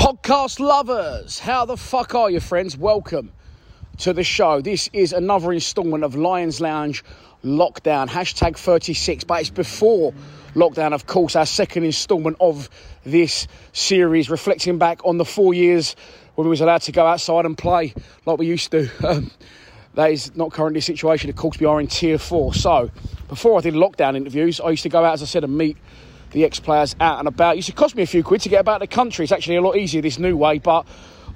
Podcast lovers, how the fuck are you, friends? Welcome to the show. This is another instalment of Lions Lounge Lockdown, hashtag 36, but it's before lockdown, of course, our second instalment of this series, reflecting back on the four years when we was allowed to go outside and play like we used to. Um, that is not currently the situation. Of course, we are in tier four. So, before I did lockdown interviews, I used to go out, as I said, and meet the ex-players out and about. It used to cost me a few quid to get about the country. It's actually a lot easier this new way, but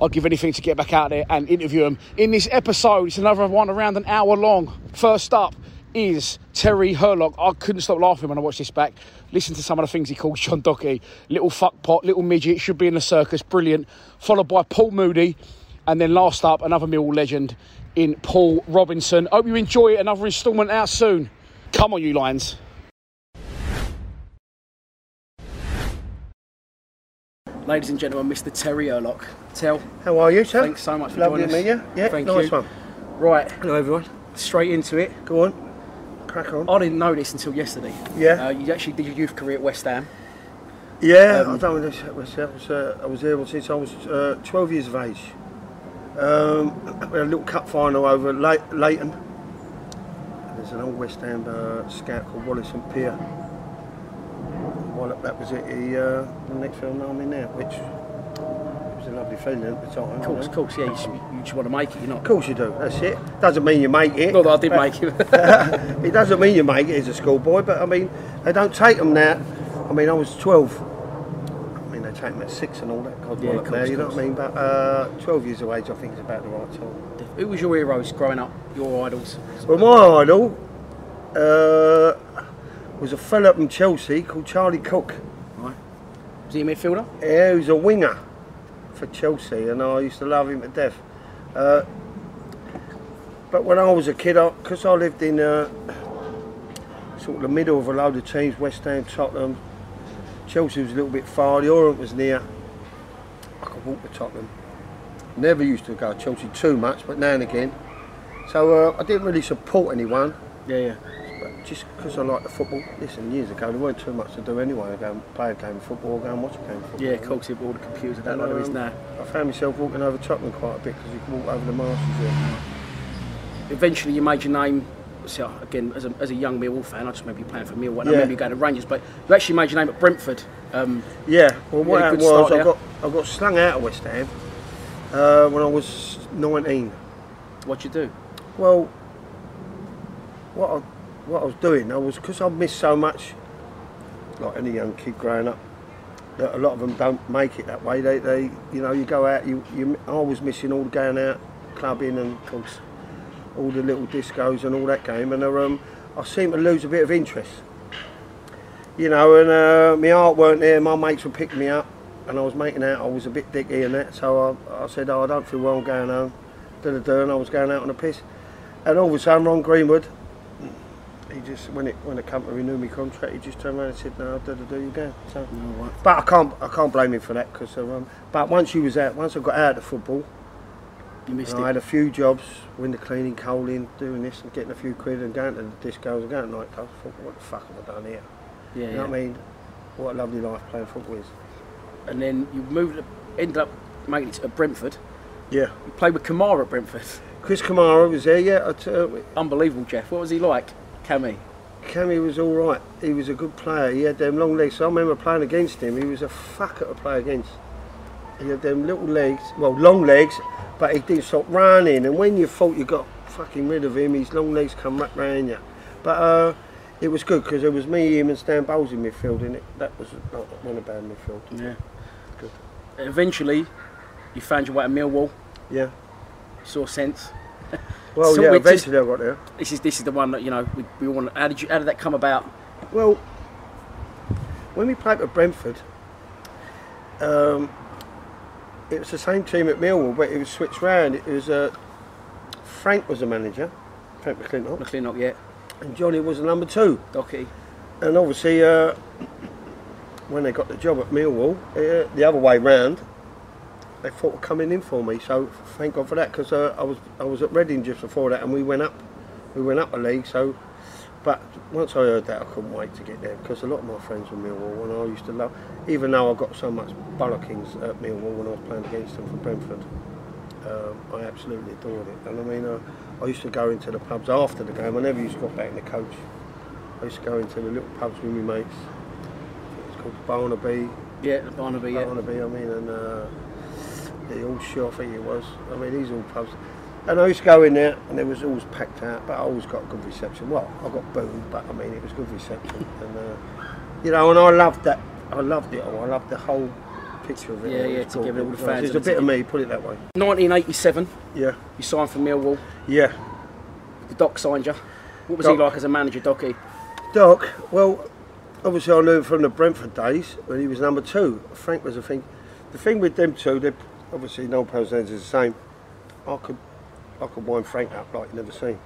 I'd give anything to get back out there and interview them. In this episode, it's another one around an hour long. First up is Terry Hurlock. I couldn't stop laughing when I watched this back. Listen to some of the things he calls John Docky. Little fuckpot, little midget, should be in the circus, brilliant. Followed by Paul Moody. And then last up, another Mill legend in Paul Robinson. Hope you enjoy it. Another instalment out soon. Come on, you Lions. Ladies and gentlemen, Mr. Terry Hurlock. Tell, How are you, sir? thanks so much for Lovely joining to us. meet you. Yeah, Thank nice you. one. Right, Hello, everyone. straight into it. Go on. Crack on. I didn't know this until yesterday. Yeah. Uh, you actually did your youth career at West Ham. yeah, um, I've done this myself. I was, uh, I was there since I was uh, 12 years of age. Um, we had a little cup final over Ley- Leyton. There's an old West Ham uh, scout called Wallace and Peer. Well, that was it. He, uh, the next film I'm in now, which was a lovely feeling at the time. Of course, of course, yeah. You just, you just want to make it. you know. Of course you do. That's it. Doesn't mean you make it. Not that I did make it. it doesn't mean you make it as a schoolboy, but I mean, they don't take them now. I mean, I was 12. I mean, they take them at six and all that. God Yeah, yeah, of now, course, you know what I mean? But uh, 12 years of age, I think, is about the right time. Who was your heroes growing up? Your idols? Well, my idol uh, was a fella from Chelsea called Charlie Cooke. Right. Was he a midfielder? Yeah, he was a winger for Chelsea, and I used to love him to death. Uh, but when I was a kid, because I, lived in uh, sort of the middle of a load of teams, West Ham, Tottenham, Chelsea was a little bit far, the Orient was near. I could walk to Tottenham. Never used to go to Chelsea too much, but now and again. So uh, I didn't really support anyone. Yeah, yeah. Just because I like the football, listen, years ago there weren't too much to do anyway. I go and play a game of football, or go and watch a game of football. Yeah, of course, all the computers and that like there is um, now. I found myself walking over Tottenham quite a bit because you can walk over the marshes there. Eventually, you made your name. So again, as a, as a young Millwall fan, I just remember you playing for Millwall. And I Yeah. remember you going to Rangers, but you actually made your name at Brentford. Um, Yeah, well, what happened was I got I got slung out of West Ham uh, when I was 19. What'd you do? Well, what I, what I was doing, I was because I missed so much, like any young kid growing up, that a lot of them don't make it that way. They, they you know, you go out, you, you I was missing all the going out, clubbing and Of course. all the little discos and all that game, and um, I seemed to lose a bit of interest. You know, and uh, my heart weren't there. My mates were picking me up, and I was making out I was a bit dicky and that. So I, I said, "Oh, I don't feel well going home." Da da da, and I was going out on a piss, and all of a sudden, Ron Greenwood, he just when it when it come to renew my contract, he just turned around and said, "No, da da da, you go." So, but I can't I can't blame him for that because um, but once he was out, once I got out of football. You missed And I it. had a few jobs, window cleaning, coaling, doing this and getting a few quid and going to the discos and going to nightclubs. I thought, what the fuck have I done here? Yeah, You know yeah. what I mean? what a lovely life playing football is. And then you moved, ended up making it to Brentford. Yeah. You played with Kamara at Brentford. Chris Kamara was there, yeah. I uh, Unbelievable, Jeff. What was he like, Cammy? Cammy was all right. He was a good player. He had them long legs. So I remember playing against him. He was a fucker to play against. He had them little legs, well, long legs, but he didn't stop running. And when you thought you got fucking rid of him, his long legs come right round you. But uh, it was good because it was me, him, and Stan Bowles in midfield, and it that was not one a bad midfield. Yeah. Good. Eventually, you found your way to Millwall. Yeah. Saw sense. Well, So yeah. we just- I got there. This is this is the one that you know we, we want. How did you? How did that come about? Well, when we played at Brentford, um, it was the same team at Millwall, but it was switched round. It was uh, Frank was the manager, Frank McLintock, McLean, yeah. and Johnny was the number two. Docky. And obviously, uh, when they got the job at Millwall, uh, the other way round, they thought were coming in for me. So thank God for that, because uh, I was I was at Reading just before that, and we went up, we went up a league. So, but once I heard that, I couldn't wait to get there because a lot of my friends were Millwall, and I used to love. Even though I got so much bollockings at Millwall when I was playing against them for Brentford, um, I absolutely adored it. And I mean, uh, I used to go into the pubs after the game. I never used to go back in the coach. I used to go into the little pubs with my mates. It's called Barnaby. Yeah, the Barnaby. Yeah. Barnaby, I mean, and uh, the Shore, I think it was. I mean, these all pubs. And I used to go in there, and it was always packed out, but I always got a good reception. Well, I got booed, but I mean, it was good reception. And, uh, you know, and I loved that. I loved it all. I loved the whole picture of it. Yeah, yeah, to give it all the fans It's a bit of me, put it that way. 1987, Yeah, you signed for Millwall. yeah. The Doc signed you. What was Doc. he like as a manager, Docky? Doc, well, obviously I knew him from the Brentford days when he was number two. Frank was a thing. The thing with them two, they obviously no presidents is the same. I could, I could wind Frank up like you never seen.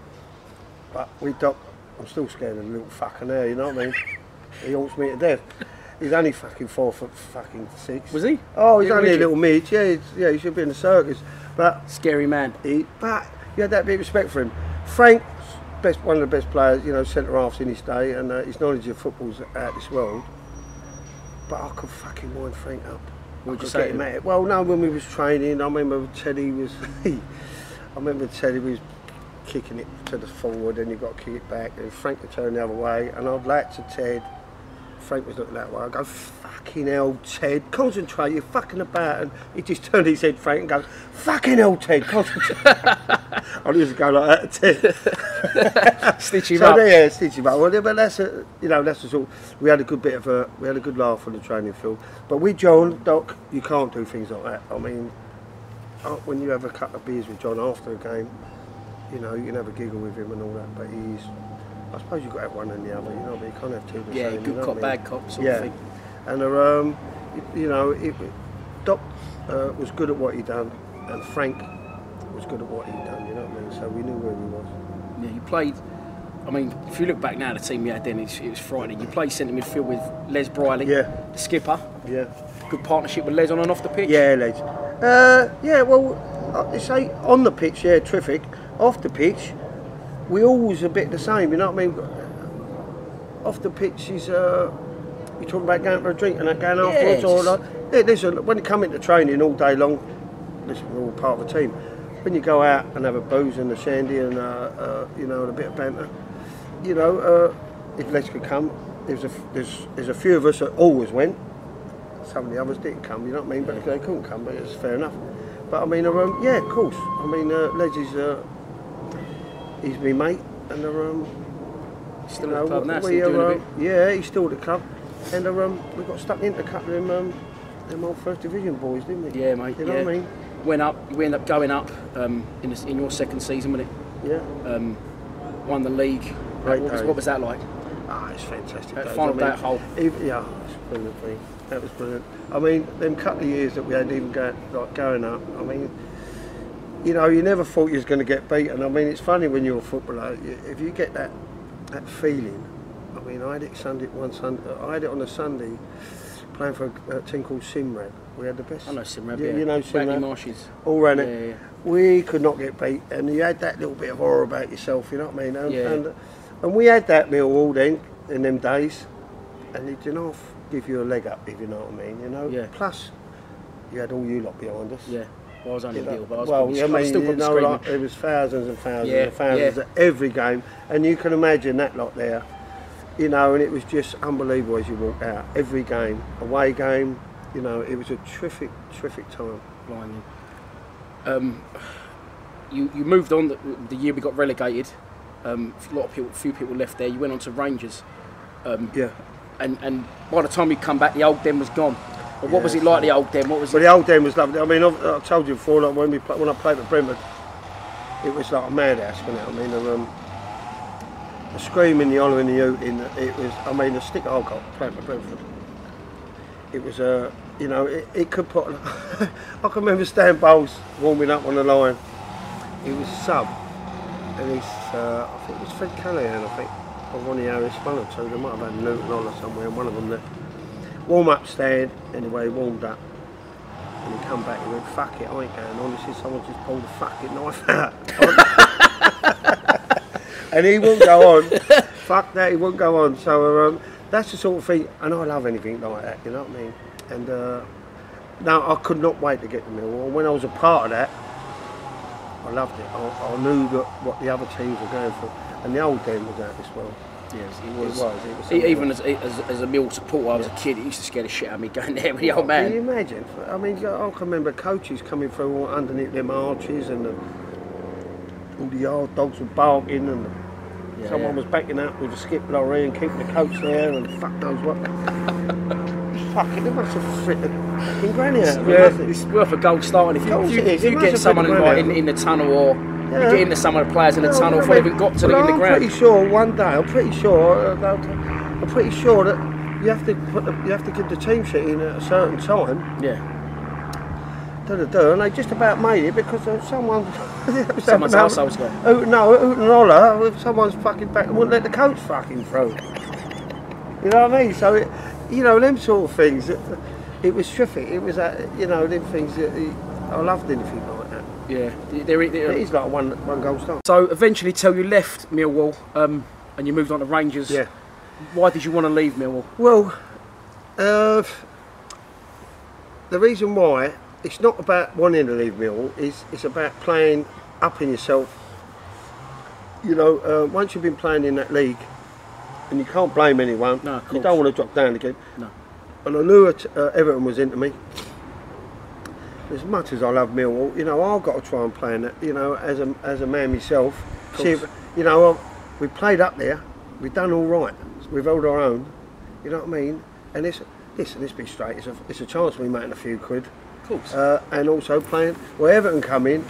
But we Doc, I'm still scared of the little fucker there. You know what I mean? he haunts me to death. He's only fucking four foot fucking six. Was he? Oh, he's Yeah, only a little mid. Yeah, he's, yeah, he should be in the circus. But Scary man. he, but you had that bit of respect for him. Frank's best, one of the best players, you know, centre halves in his day, and uh, his knowledge of football's out this world. But I could fucking wind Frank up. Would you say get to him him? at it. Well, no, when we was training, I remember Teddy was. I remember Teddy was kicking it to the forward, and you got to kick it back, and Frank would turn the other way, and I'd like to Ted. Frank was looking that way. I go, fucking hell, Ted, concentrate, you're fucking about. And he just turned his head, Frank, and goes, fucking hell, Ted, concentrate. I used to go like that Ted. Stitch him so up. yeah, stitch him up. Well, yeah, but that's a, you know, that's the sort. We had a good bit of a, we had a good laugh on the training field. But with John, Doc, you can't do things like that. I mean, uh, when you have a couple of beers with John after a game, you know, you can have a giggle with him and all that. But he's, I suppose you've got to have one and the other. You know, but you can't have two the Yeah, same. good you know cop, what I mean? bad cop sort yeah. of thing. And uh, um, you, you know, it, Doc uh, was good at what he done, and Frank was good at what he done. You know what I mean? So we knew where he was. Yeah, you played. I mean, if you look back now, the team you had then, it's, it was frightening. You played centre midfield with Les Briley, Yeah. the skipper. Yeah. Good partnership with Les on and off the pitch. Yeah, Les. Uh, yeah, well, uh, they say on the pitch, yeah, terrific. Off the pitch, we always a bit the same. You know what I mean? Off the pitch is uh, you talking about going for a drink and that going afterwards, or like, yeah, listen. When you come into training all day long, listen, we're all part of the team. When you go out and have a booze and a shandy and uh, uh, you know and a bit of banter, you know, uh, if Les could come, there's a there's there's a few of us that always went some of the others didn't come, you know what I mean? But they couldn't come, but it's fair enough. But I mean, um, yeah, of course. I mean, uh, Les is, uh, he's my mate, and uh, um, Still you at the club now, we still doing are, a um, yeah, he's still at the club, and uh, um, we got stuck into a couple of them, um, them old first division boys, didn't we? Yeah, mate. You know yeah. what I mean? Went up. You end up going up um, in, the, in your second season, wasn't it? Yeah. Um, won the league. Great what, was, what was that like? Ah, it's fantastic. That final I mean, day at Even, yeah, it's brilliant thing. That was brilliant. I mean, them couple of years that we had even go, like going up. I mean, you know, you never thought you was going to get beaten. I mean, it's funny when you're a footballer. If you get that that feeling, I mean, I had it Sunday one Sunday. Uh, I had it on a Sunday playing for a, a team called Simrad. We had the best. I know Simrad. You, yeah. you know Bagley Simrad. Marshes. All ran it. yeah. We could not get beat, and you had that little bit of horror about yourself. You know what I mean? And, Yeah. and, and we had that Millwall then in them days, and you know, give you a leg up, if you know what I mean. You know. Yeah. Plus, you had all you lot behind us. Yeah. Well, I was only a little, but I was well, probably, I I mean, still you know, screaming. like, it was thousands and thousands Yeah, and thousands yeah. at every game, and you can imagine that lot there, you know, and it was just unbelievable as you walked out. Every game, away game, you know, it was a terrific, terrific time. Blimey. Um, you you moved on the, the year we got relegated. Um, a lot of people, few people left there. You went on to Rangers, um, Yeah. and and by the time you come back, the old den was gone. But what Yeah, was it like, the old den? What was But it? the old den was lovely. I mean, I've, I told you before, like when we play, when I played at Brentford, it was like a madhouse, wasn't it? I mean, the, um, the screaming, the hollering, the hooting, it was. I mean, the stick I got playing for Brentford. It was a, uh, you know, it, it could put. I can remember Stan Bowles warming up on the line. He was sub, and he's. Uh, I think it was Fred Callaghan. I think, or Ronnie Harris, one or two. They might have had Newton on or somewhere, one of them there. Warm up stand. Anyway, he warmed up. And he come back and went, fuck it, I ain't going on. He said, someone just pulled a fucking knife out. and he wouldn't go on. fuck that, he wouldn't go on. So um, that's the sort of thing, and I love anything like that, you know what I mean? And uh, now I could not wait to get to Millwall. When I was a part of that, I loved it. I, I knew that what the other teams were going for. And the old game was out as well. Yes, It was. It was. Even as, as, as a Mill supporter, I was a kid. It used to scare the shit out of me going there with the old man. Can you imagine? I mean, I can remember coaches coming through all underneath them arches and the, all the yard dogs were barking and Yeah, someone yeah. was backing up with a skip lorry and keeping the coach there and fuck knows what. Fucking, it must have fit the fucking granny out. of it, Yeah, it's worth a gold starting. If you, if you, if you get someone like, in, in the tunnel or Yeah. you get into some of the players in the No, tunnel before they even got to the, in the ground. I'm pretty sure one day. I'm pretty sure. Uh, I'm pretty sure that you have to put the, you have to give the team sheet in at a certain time. Yeah. Da, da, da, and they just about made it because someone. Someone's household's gone. Oh no, Hoot and if someone's fucking back, and wouldn't let the coach fucking through. You know what I mean? So, it, you know, them sort of things. It, it was terrific. It was, uh, you know, them things. That, I loved like that. Yeah. They're, they're, It is like one one goal start. So eventually, till you left Millwall um, and you moved on to Rangers. Yeah. Why did you want to leave Millwall? Well, uh, the reason why it's not about wanting to leave Mill. It's it's about playing up in yourself. You know, uh, once you've been playing in that league, and you can't blame anyone. No, you don't want to drop down again. No. And I knew it, uh, Everton was into me. As much as I love Millwall, you know, I've got to try and play in it. You know, as a as a man myself. See, if- you know, uh, we played up there. We've done all right. We've held our own. You know what I mean? And it's listen, let's be straight. It's a it's a chance we making a few quid. Of course. Uh, and also playing. Well, Everton come in,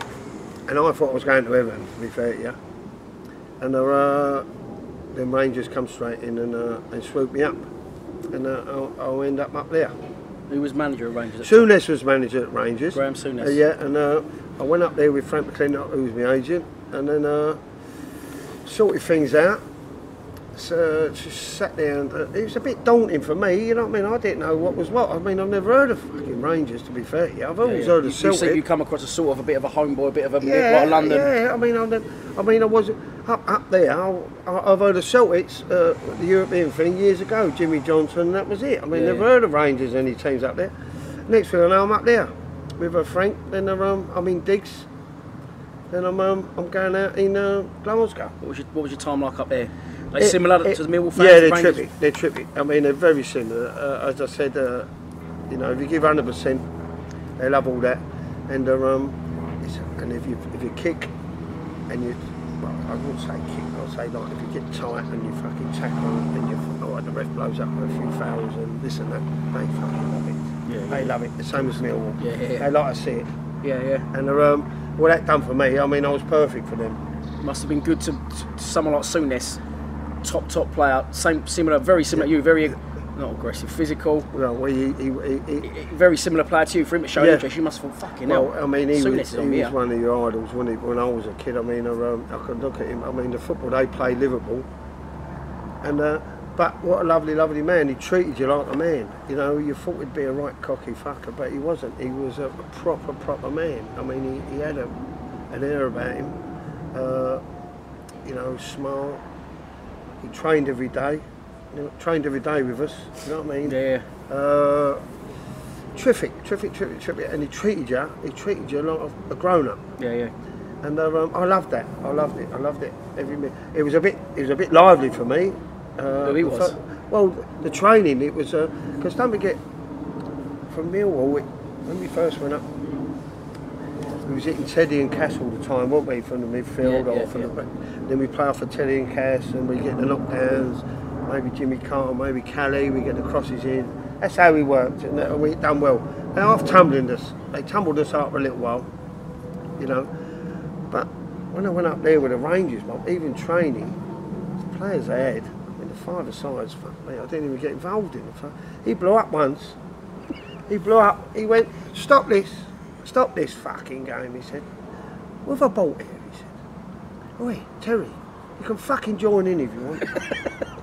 and I thought I was going to Everton. To be fair, to you. And uh, then Rangers come straight in and uh, and swoop me up, and uh, I'll, I'll end up up there. Who was manager of Rangers? at? Souness was manager at Rangers. Graham Souness. Uh, yeah, and uh, I went up there with Frank McLintock, who was my agent, and then uh, sorted things out. So just sat there, and uh, it was a bit daunting for me. You know what I mean? I didn't know what was what. I mean, I've never heard of fucking Rangers. To be fair, yeah, I've always Yeah, heard you, of Celtic. said you come across a sort of a bit of a homeboy, a bit of a Yeah, like London. Yeah, I mean, I, I mean, I was up up there. I, I've heard of Celtics, uh, the European thing, years ago. Jimmy Johnstone, that was it. I mean, Yeah. never heard of Rangers any teams up there. Next thing I know, I'm up there with a Frank. Then um, I'm in Diggs. Then I'm um, I'm going out in uh, Glasgow. What was your What was your time like up there? Like It- similar it- to the Millwall fans? Yeah, they're Rangers? trippy. They're trippy. I mean, they're very similar. Uh, as I said, uh, you know, if you give 100 percent, they love all that. And uh, um, it's, and if you if you kick, and you, well, I wouldn't say kick. I'll say like if you get tight and you fucking tackle and you, oh, and the ref blows up with a few fouls and this and that, they fucking love it. Yeah, They love it. The same as Millwall. Yeah, yeah, yeah. They like to see it. Yeah, yeah. And uh, um, well, that done for me, I mean, I was perfect for them. Must have been good to, to someone like Souness, top top player, same similar, very similar to you, very not aggressive, physical, Well, well he, he, he, he, very similar player to you. For him to show Yeah. interest, you must have thought fucking Well, hell. I mean, he was, he was one of your idols when, he, when I was a kid. I mean, I, um, I could look at him. I mean, the football they played Liverpool, and uh, but what a lovely, lovely man. He treated you like a man. You know, you thought he'd be a right cocky fucker, but he wasn't. He was a, proper, proper man. I mean, he, he had a, an air about him. Uh, you know, smart. He trained every day. you know, trained every day with us. You know what I mean? Yeah. Uh, terrific, terrific, terrific, terrific, and he treated you. He treated you like a grown up. Yeah, yeah. and uh, um, I loved that. I loved it. I loved it. Every minute. It was a bit. It was a bit lively for me. Uh, he was? well, the training. It was because don't forget from Millwall it, when we first went up. We was hitting Teddy and Cass all the time, weren't we, from the midfield Yeah, or yeah, from yeah. the Then we play off for Teddy and Cass, and we get the knockdowns. Maybe Jimmy Carter, maybe Callie. We get the crosses in. That's how we worked, and we done well. They half tumbling us. They tumbled us up for a little while, you know. But when I went up there with the Rangers, even training, the players they had, I mean, the five sides, fuck me, I didn't even get involved in it. He blew up once. He blew up. He went, stop this, stop this fucking game. He said, what have I bought here? He said, oi, Terry, you can fucking join in if you want.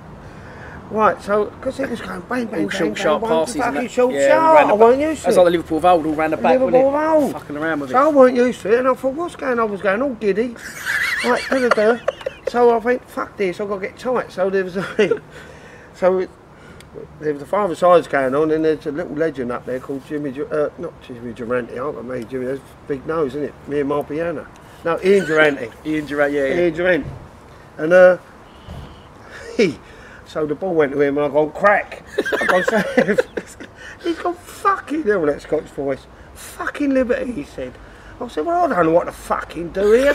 Right, so because it was going bang, bang, All bang, short, bang, sharp one passes. fucking that. short, yeah, sharp. I weren't used to That's like the Liverpool of old, all round the back, Liverpool wasn't it? old. Fucking around with it. So I it. weren't used to it, and I thought, what's going on? I was going all giddy. right, da, da, da. So I went, fuck this, I've got to get tight. So there was a, so it, there was the five sides going on, and there's a little legend up there called Jimmy, uh, not Jimmy Durante, aren't I? Me, Jimmy, that's big nose, isn't it? Me and Marpiana. No, Ian Durante. Ian Durrant, yeah, yeah. Ian Durrant. And uh, he, so the ball went to him, and I gone crack. I gone save. He's gone fucking hell, that Scotch voice. Fucking liberty, he said. I said, well, I don't know what to fucking do here.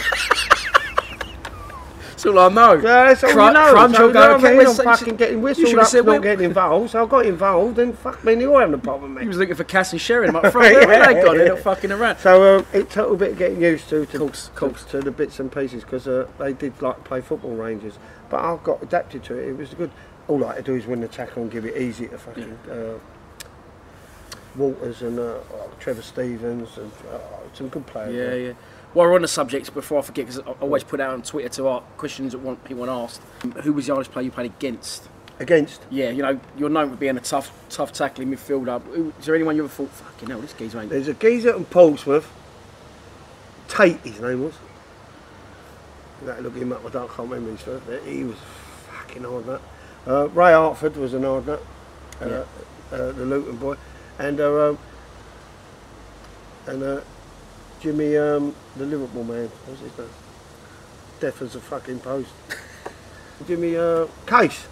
That's all I know. Yeah, that's all Crunch- you know. crunch so, you go, know what I okay, mean? let's- I'm fucking getting you whistled up, said, not getting involved. So I got involved, and fuck me, you're having a problem with He was looking for Cass and front. Where Yeah, they got it? Not fucking around. So um, it took a bit of getting used to, to, Course, to- course. to the bits and pieces because uh, they did like play football Rangers, but I got adapted to it. It was good. All I had to do is win the tackle and give it easy to fucking uh, Walters and uh, Trevor Stevens and uh, some good players. Yeah, there. yeah. While we're on the subject, before I forget, because I always put out on Twitter to our questions that want people want asked, who was the hardest player you played against? Against Yeah, you know, you're known for being a tough, tough tackling midfielder. Is there anyone you ever thought, fucking hell, this geezer ain't... there's a geezer in Portsmouth. Tate, his name was. That look him up. I don't can't remember his first. He was fucking hard nut. Uh, Ray Harford was an hard nut. Uh, Yeah. uh, the Luton boy, and uh, um, and uh, Jimmy, um, the Liverpool man. What's his name? Deaf as a fucking post. Jimmy uh, Case.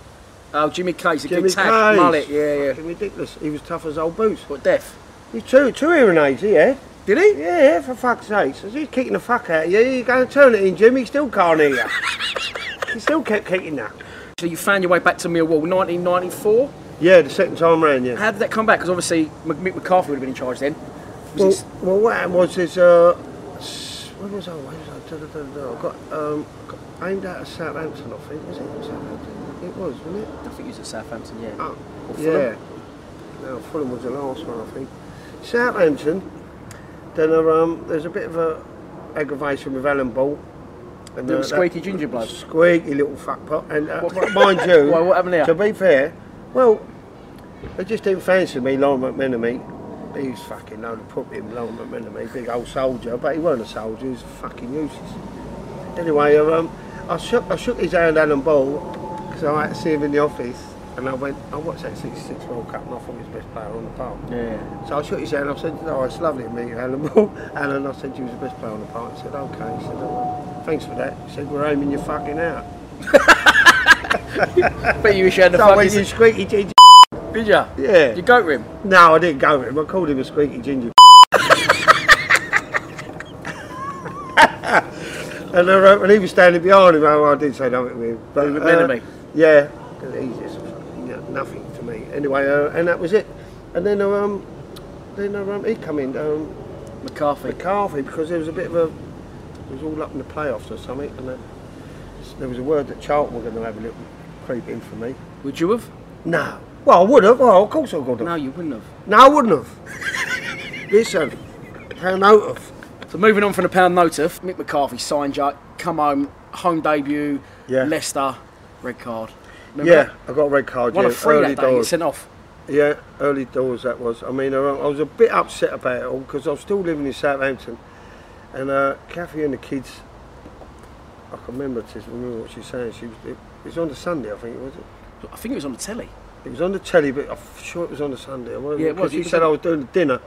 Oh, Jimmy Case, a Jimmy good tack, Case. mullet, yeah, yeah. Fucking ridiculous. He was tough as old boots. What, deaf? He's two two hearing aids. He had. Did he? Yeah, for fuck's sake. So he's kicking the fuck out of you. You go and turn it in, Jimmy. He still can't hear you. he still kept kicking that. So you found your way back to Millwall, 1994. Yeah, the second time round, yeah. How did that come back? Because obviously Mick McCarthy would have been in charge then. Well, well, what happened was is uh, where was I? Where was I? Da, da, da, da. I got um, got aimed out of Southampton. I think was it Southampton? It was, wasn't it? I think he was at Southampton, yeah. Oh, yeah. No, Fulham was the last one, I think. Southampton. Then uh, um, there's a bit of a aggravation with Alan Ball. And, Little uh, squeaky ginger blood. Squeaky little fuckpot. And uh, mind you, Why, what happened there? to be fair, well, they just didn't fancy me, Lawrie McMenemy. He was fucking no, put him, long, Lawrie McMenemy, big old soldier, but he wasn't a soldier, he was fucking useless. Anyway, um, I shook, I shook his hand, Alan Ball, because I had to see him in the office, and I went, I watched that 66 World Cup, and I thought he was the best player on the park. Yeah. So I shook his hand, I said, oh, it's lovely to meet you, Alan Ball. Alan, I said, you was the best player on the park. He said, okay. He said, oh, thanks for that. He said, we're aiming you fucking out. But you wish you had the So when fucking... you squeaky ginger, Did ya? yeah. You goat rim? No, I didn't go with him. I called him a squeaky ginger. and, uh, and he was standing behind him. Oh, I did say nothing with him. But, He was an enemy? Yeah, he's just you nothing to me. Anyway, uh, and that was it. And then, uh, um, then uh, um, he come in, um, McCarthy. McCarthy, because there was a bit of a, it was all up in the playoffs or something, and uh, there was a word that Charlton were going to have a little creep in for me. Would you have? No. Well, I would have. Well, of course I would have. No, you wouldn't have. No, I wouldn't have. Listen, how note of. So moving on from the pound notice, Mick McCarthy signed you, come home, home debut, Yeah. Leicester, red card. Remember Yeah, that? I got a red card. One yeah, of three early that day, doors. sent off. Yeah, early doors that was. I mean, I, I was a bit upset about it all because I was still living in Southampton, and uh, Kathy and the kids. I can remember remember what she was saying. She was. It, it was on the Sunday, I think, it was it? I think it was on the telly. It was on the telly, but I'm sure it was on the Sunday. Yeah, it was. Because he said I was doing the dinner.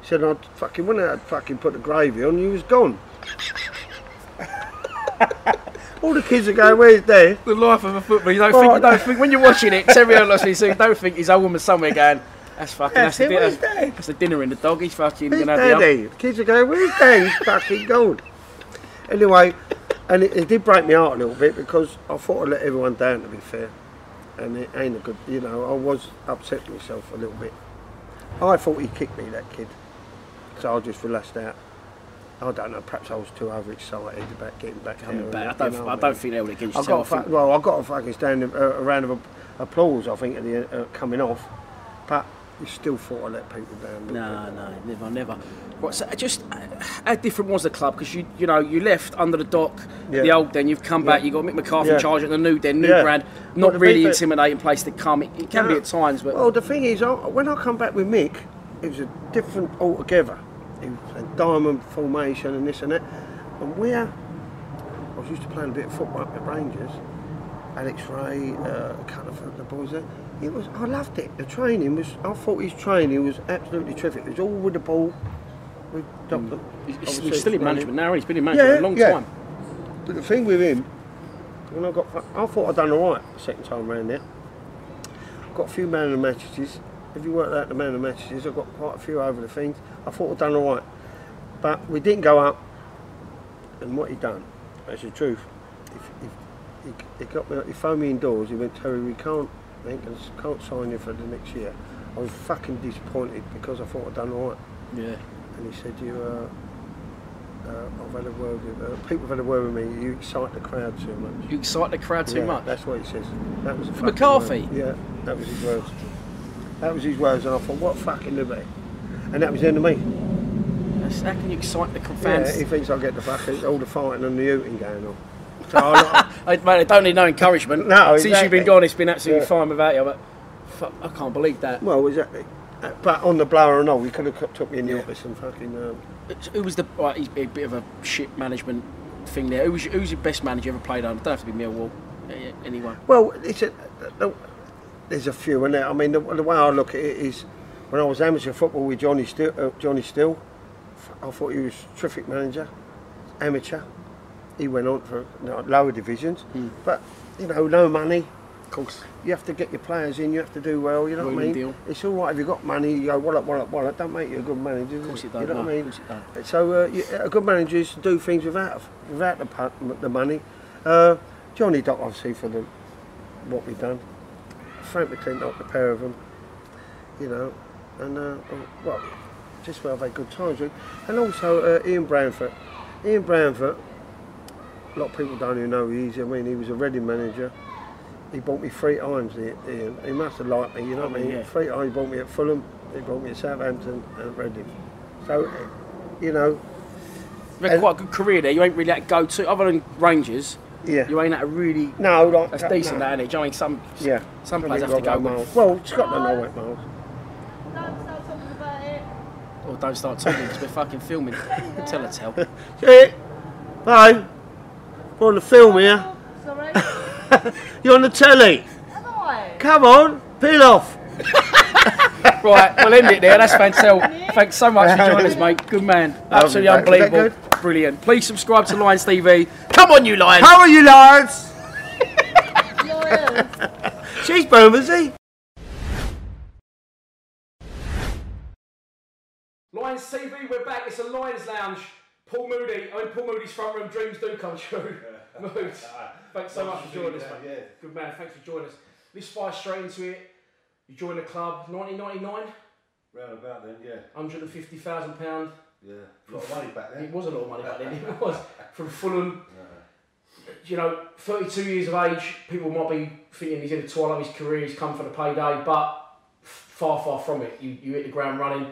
He said I'd fucking when I fucking put the gravy on, you was gone. All the kids are going, "Where's Dad?" The life of a footballer. You don't Oh, think, you don't think when you're watching it, Terry O'Loughlin, you don't think his old woman somewhere going, that's fucking, that's, That's the, dinner, that's the dinner in the dog. He's fucking Where's gonna have the The kids are going, "Where's Dad?" He's fucking gone. Anyway, and it, it did break my heart a little bit because I thought I'd let everyone down. To be fair, and it ain't a good. You know, I was upset myself a little bit. I thought he kicked me, that kid. So I just relaxed out. I don't know. Perhaps I was too overexcited about getting back Coming back. I don't, know I don't mean? think they would I got a yourself. I fa- think- well, I got a fucking standing uh, a round of applause. I think at the uh, coming off, but you still thought I let people down. No, bit. no, never, never. Right, so just how different was the club? Because you, you know, you left under the dock, the old den. You've come back. Yeah. You got Mick McCarthy Yeah. in charge at the new den, new Yeah. brand. Not the really intimidating place to come. It, it can be at times, but Well, the thing is, I, when I come back with Mick, it was a different altogether. It was a diamond formation and this and that. And where I was used to playing a bit of football up at Rangers, Alex Rae, uh, a couple of the boys there. It was, I loved it. The training was, I thought his training was absolutely terrific. It was all with the ball, with Doctor. Mm. he's, he's still in management now. He's been in management Yeah, a long yeah. time. But the thing with him, when I got, I thought I'd done all right the second time round there. I've got a few man of the matches. If you worked out the man of the matches, I got quite a few over the things. I thought I'd done all right, but we didn't go up. And what he done, that's the truth. If, if, he, he got me, he phoned me indoors. He went, Terry, we can't, we ain't gonna, can't sign you for the next year. I was fucking disappointed because I thought I'd done all right. Yeah. And he said, "You, uh, uh, I've had a word with uh, people. Have had a word with me. You excite the crowd too much." You excite the crowd too Yeah, much. That's what he says. That was McCarthy? word. Yeah, that was his words. That was his words, and I thought, what fucking liberty. And that was the end of me. That's- How can you excite the Yeah, fans? he thinks I'll get the fucking all the fighting and the hooting going on. So I, I, mate, they don't need no encouragement. No, Since you've been gone, it's been absolutely Yeah. fine without you. But fuck, I can't believe that. well, exactly. But on the blower and all, he could have took me in the Yeah. office and fucking. Um, Who was the? Right, he's a bit of a shit management thing there. Who was, who's your best manager you ever played under? Don't have to be Millwall. Anyone. Well, it's a, the, there's a few in there. I mean, the, the way I look at it is, when I was amateur football with Johnny Still, uh, Johnny Still, I thought he was a terrific manager, amateur. He went on for you know, lower divisions, but you know, no money. Of course. You have to get your players in. You have to do well. You know what I mean? deal. It's all right if you've got money. You go wallop, wallop, wallop. Don't make you a good manager. Of course it You don't, You know no, what I mean? of course it don't. So uh, you, a good manager is to do things without without the the money. Uh, Johnny Dock, obviously, for the what we've done. Frank McLintock, the pair of them, you know, and uh, well, just where I've had good times with. And also uh, Ian Branfoot. Ian Branfoot, a lot of people don't even know who he is. I mean, he was a Reading manager. He bought me three times, Ian. He must have liked me, you know what I mean? Yeah. Three times he bought me at Fulham, he bought me at Southampton and Reading. So, you know, You've had quite a good career there. You ain't really had go to other than Rangers. yeah. You ain't had a really. No, like, That's decent, no. that, isn't it? Do you know what I mean? Some, Yeah. some players have to go miles. Well, Scotland, I went miles. Don't start talking about it. Or don't start talking because we're fucking filming. Tell her tell. See? Hello? We're on the film here. Sorry. You're on the telly. Am I? Come on, peel off. Right, we'll end it there. That's fantastic. Thanks so much for joining us, mate. Good man. Absolutely mate. Unbelievable. Brilliant. Please subscribe to Lions TV. Come on, you Lions. How are you, lions? Lawyers. She's Bermondsey. Lions TV, we're back. It's a Lions Lounge. Paul Moody, I mean Paul Moody's front room dreams do come true. Moods, thanks so much for joining us, mate. Good man, thanks for joining us. Let's fire straight into it. You joined the club 1999, Round about then, yeah. 150,000 pound. Yeah. A lot of money back then. It was a lot of money back then. It was from Fulham. You know, 32 years of age. People might be thinking he's in the twilight of his career. He's come for the payday, but far, far from it. You you hit the ground running.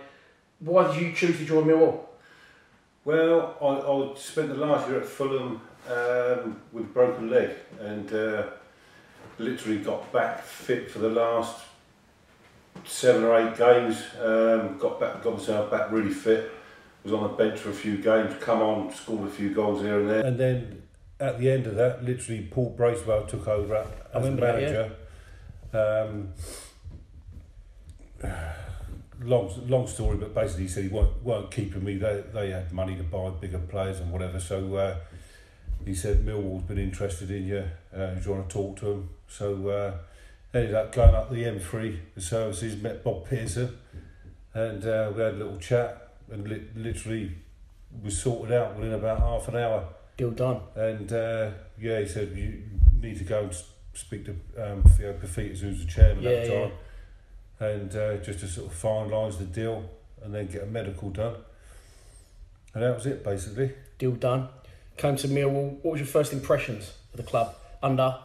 Why did you choose to join Millwall? Well, I, I spent the last year at Fulham um, with a broken leg and uh, literally got back fit for the last seven or eight games. Um, got back, got myself back really fit. Was on the bench for a few games. Come on, scored a few goals here and there. And then at the end of that, literally Paul Bracewell took over as the remember that, yeah. manager. Um, long long story, but basically he said he weren't, weren't keeping me. They they had money to buy bigger players and whatever. So uh, he said Millwall's been interested in you. Uh, do you want to talk to him? So uh, ended up going up the M3, the services, met Bob Pearson, and uh, we had a little chat, and li- literally was sorted out within about half an hour. Deal done. And uh, yeah, he said you need to go and speak to um, Theo Paphitis, who's the chairman Yeah, at the yeah. And uh, just to sort of finalise the deal and then get a medical done. And that was it, basically. Deal done. Came to Millwall. What was your first impressions of the club under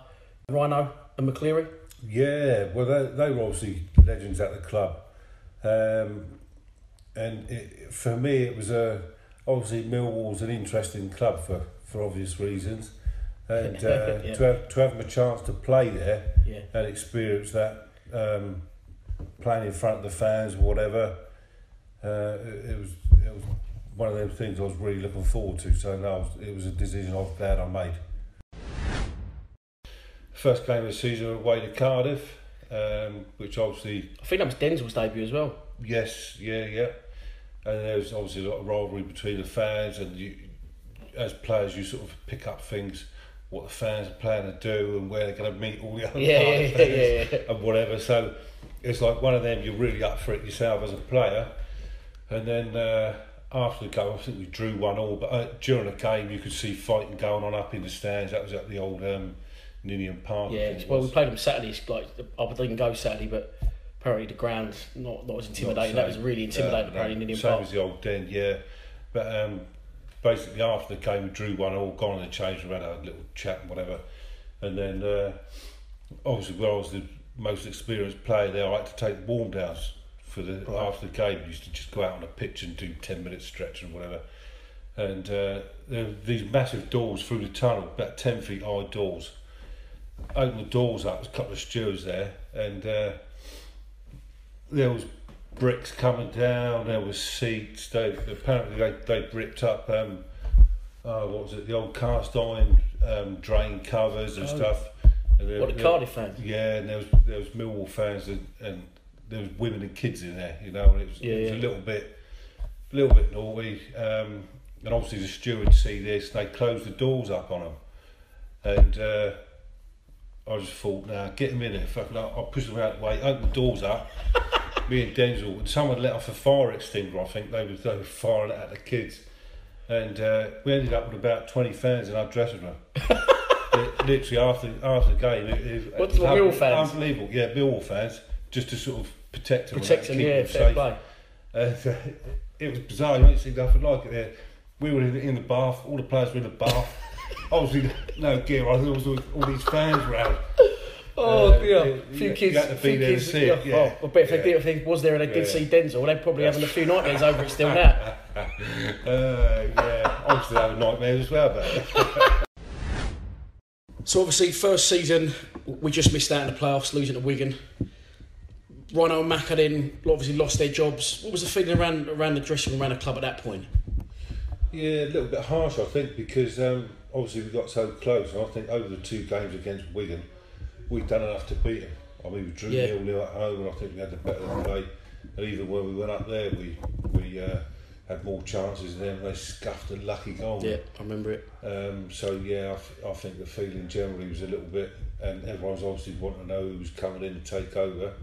Rhino and McLeary? Yeah, well, they, they were obviously legends at the club, um, and it, for me, it was a obviously Millwall's an interesting club for, for obvious reasons, and uh, Yeah. to have to have them a chance to play there Yeah. and experience that um, playing in front of the fans, whatever. Uh, it, it was it was one of those things I was really looking forward to. So no, it was, it was a decision I was glad I made. First game of the season away to Cardiff, um, which obviously I think that was Denzel's debut as well. yes, yeah, yeah, and there was obviously a lot of rivalry between the fans and you, as players, you sort of pick up things what the fans are planning to do and where they're going to meet all the other Yeah, yeah, fans yeah, yeah. and whatever. So it's like one of them you're really up for it yourself as a player, and then. Uh, after the game, I think we drew one all, but uh, during the game, you could see fighting going on up in the stands. That was at the old um, Ninian Park. Yeah, well, we played them Saturday. Like I didn't go Saturday, but apparently the ground not not as intimidating. that was really intimidating. Uh, apparently, in Indian same Park. as the old den, yeah. But um, basically, after the game, we drew one all, gone in the change room, had a little chat and whatever. And then, uh, obviously, where I was the most experienced player there, I like to take warm downs for the after the game. Used to just go out on a pitch and do ten minutes stretch and whatever. And uh, there were these massive doors through the tunnel, about ten feet high doors. Open the doors up, there's a couple of stewards there, and. Uh, there was bricks coming down. There was seats. They apparently they they ripped up. Um, oh, what was it? The old cast iron um, drain covers and Oh. stuff. There- What the Cardiff fans? Yeah, and there was there was Millwall fans and, and there was women and kids in there. You know, and it was, Yeah, it was yeah. a little bit, a little bit naughty. Um, and obviously the stewards see this. They close the doors up on them, and. Uh, I just thought, now get them in there. Fucking, I'll, push them out the way, open the doors up. me and Denzel, and someone let off a fire extinguisher. I think they was they were firing it at the kids, and uh, we ended up with about twenty fans in our dressing room. It- literally after after the game, it, it, What, it was what, Millwall fans? Unbelievable, yeah, Millwall fans, just to sort of protect them, Protect them, yeah, fair safe. play. Uh, it was bizarre. You ain't seen nothing like it there. We were in, in the bath. All the players were in the bath. Obviously, no gear. I there was all, all these fans round. Oh Uh, dear, a few you kids. had to be few there to kids see it, yeah. yeah. Oh, I bet if Yeah. they did, if they was there and they did Yeah. see Denzel, they're probably having a few nightmares over it still now. Uh, yeah, obviously having nightmares as well it. So obviously, first season we just missed out in the playoffs, losing to Wigan. Rhino and Macca then obviously lost their jobs. What was the feeling around around the dressing room, around the club at that point? Yeah, a little bit harsh, I think, because um, obviously we got so close. And I think over the two games against Wigan, we've done enough to beat them. I mean, we drew Yeah. nil nil at home, and I think we had the better play. And even when we went up there, we we uh, had more chances than them. They scuffed a lucky goal. Yeah, I remember it. Um, so yeah, I, th- I think the feeling generally was a little bit, and everyone's obviously wanting to know who's coming in to take over,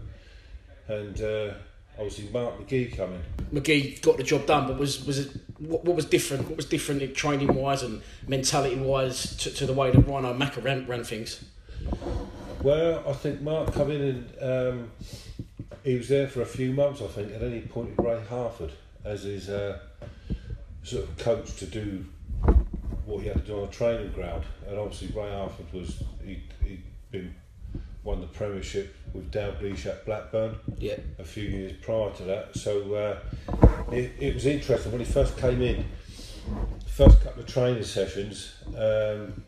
and uh, obviously Mark McGee coming. McGee got the job done, but was was it what, what was different? What was different in training wise and mentality wise to, to the way that Rhino Macca ran, ran things? Well, I think Mark come in and um, he was there for a few months. I think, and then he appointed Ray Harford as his uh, sort of coach to do what he had to do on the training ground. And obviously, Ray Harford was he he'd been won the Premiership with Dalglish at Blackburn Yeah, a few years prior to that. So uh, it, it was interesting when he first came in. First couple of training sessions um,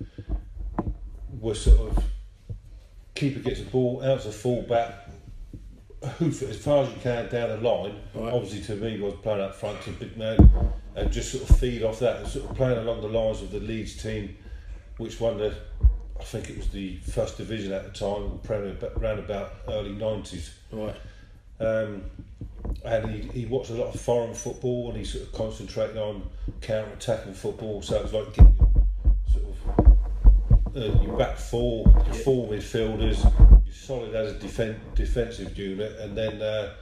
were sort of keeper gets the ball out to full back, hoof it as far as you can down the line. Right. Obviously, to me, was playing up front to big man and just sort of feed off that and sort of playing along the lines of the Leeds team, which won the I think it was the first division at the time, around about early nineties. Right. Um, and he, he watched a lot of foreign football and he sort of concentrated on counter attacking football. So it was like getting uh, your back four, your four midfielders, you're solid as a defen- defensive unit, and then uh,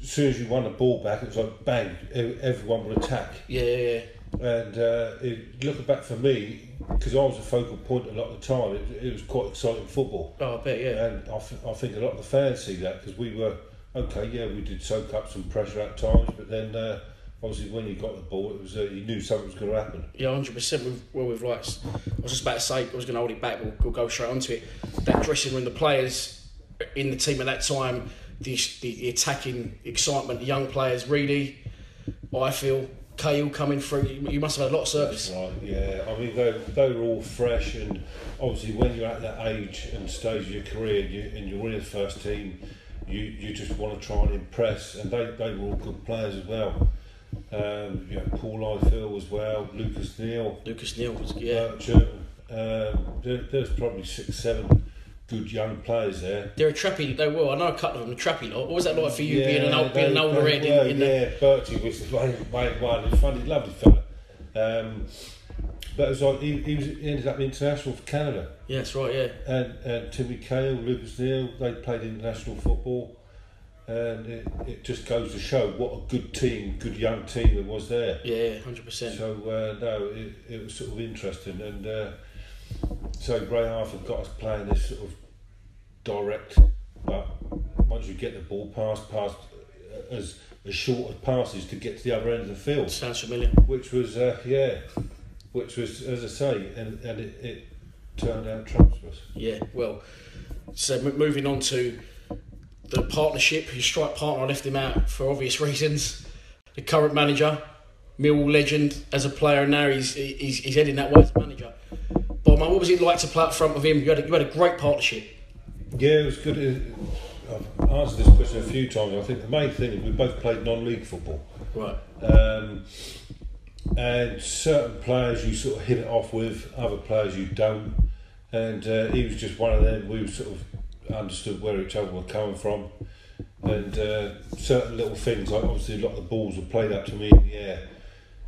as soon as you won the ball back, it was like bang, everyone would attack. Yeah, yeah, yeah. And uh, it, looking back for me, because I was a focal point a lot of the time, it, it was quite exciting football. Oh, I bet, yeah. And I, th- I think a lot of the fans see that because we were okay. Yeah, we did soak up some pressure at times, but then uh, obviously when you got the ball, it was uh, you knew something was going to happen. Yeah, hundred percent. With well, with like, I was just about to say, I was going to hold it back. We'll, we'll go straight onto it. That dressing room, the players in the team at that time, the the, the attacking excitement, the young players, Reedy, Ifill, Cahill coming through. You, must have had a lot of service. Right, yeah. I mean, they, they were all fresh, and obviously, when you're at that age and stage of your career, you, and you're in the first team, you, you just want to try and impress, and they, they were all good players as well. Um, you know, Paul Ifill as well, Lucas Neill, Lucas Neill was yeah. Bircham. Um, there, there's probably six, seven good young players there. They're a trappy. They were. I know a couple of them. A trappy lot. What was that like for you being an old, being an older head were, in, in the yeah, Bertie was the main, main one. He's funny, lovely fella. Um, but it was like he, he was he ended up international for Canada, Yeah, that's right. Yeah. and and Timmy Cahill, Lucas Neill, they played international football, and it, it just goes to show what a good team, good young team it was there. Yeah, hundred percent. So uh, no, it, it was sort of interesting, and uh, so Ray Harford got us playing this sort of direct, but once you get the ball past, past uh, as as short as passes to get to the other end of the field, Sounds familiar. which was uh, yeah, which was as I say, and and it, it turned out trumps for us. Yeah, well, so moving on to the partnership, his strike partner, I left him out for obvious reasons. The current manager, Millwall legend as a player, and now he's, he's, he's heading that way as a manager. But man, what was it like to play up front with him? You had a, you had a great partnership. Yeah, it was good. I've answered this question a few times. I think the main thing is we both played non-league football. Right. Um, and certain players you sort of hit it off with, other players you don't. And uh, he was just one of them. We sort of understood where each other were coming from. And uh, certain little things, like obviously a lot of the balls were played up to me in the air.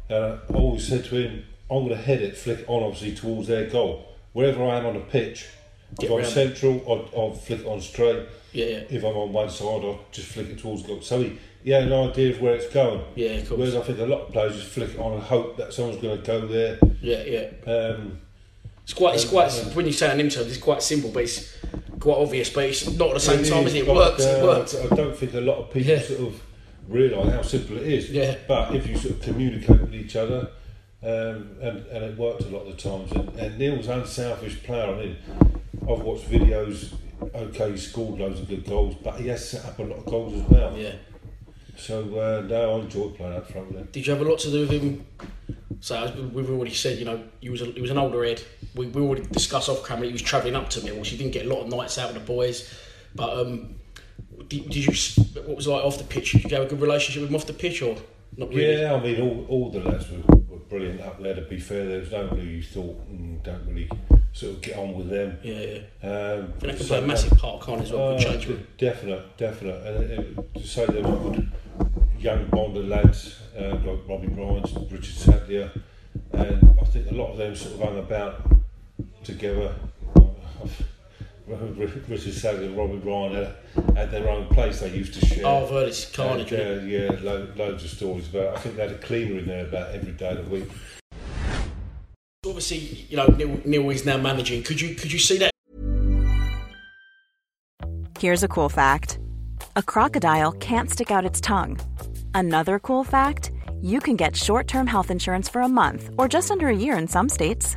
And I always said to him, I'm going to head it, flick it on obviously towards their goal. Wherever I am on the pitch, Get if I'm round. central, I'll, I'll flick it on straight. Yeah, yeah. If I'm on one side, I'll just flick it towards the goal. So he, he had an idea of where it's going. Yeah, of course. Whereas I think a lot of players just flick it on and hope that someone's going to go there. Yeah, yeah. Um, It's quite, it's quite. when you say it in them it's quite simple, but it's quite obvious. But it's not at the same it time, is, it? It works. It uh, works. I don't think a lot of people Yeah. sort of realise how simple it is. Yeah. But if you sort of communicate with each other, um, and, and it worked a lot of the times. And, and Neil's unselfish player. I mean, I've watched videos. Okay, he scored loads of good goals, but he has set up a lot of goals as well. Yeah. So uh, no, I enjoyed playing up front with him. Did you have a lot to do with him? So as we've already said, you know, he was a, he was an older head. We, we already discussed off camera. He was travelling up to Mill, which he didn't get a lot of nights out with the boys. But um, did, did you? What was it like off the pitch? Did you have a good relationship with him off the pitch, or not really? Yeah, I mean, all, all the lads were, were brilliant up there. To be fair, there was nobody you thought mm, don't really sort of get on with them. yeah, yeah. Um, I think that so play a massive part, can't as well? Good change. room. definite, definite. And it, to say there were good young bonded lads uh, like Robbie Ryan, Richard Sadlier, and I think a lot of them sort of hung about together. Richard Sadlier and Robbie Ryan had, had their own place they used to share. Oh, I've heard it's carnage. And, uh, yeah, lo- loads of stories about. I think they had a cleaner in there about every day of the week. Obviously, you know, Neil, Neil is now managing. Could you could you see that? Here's a cool fact a crocodile can't stick out its tongue. Another cool fact you can get short term health insurance for a month or just under a year in some states.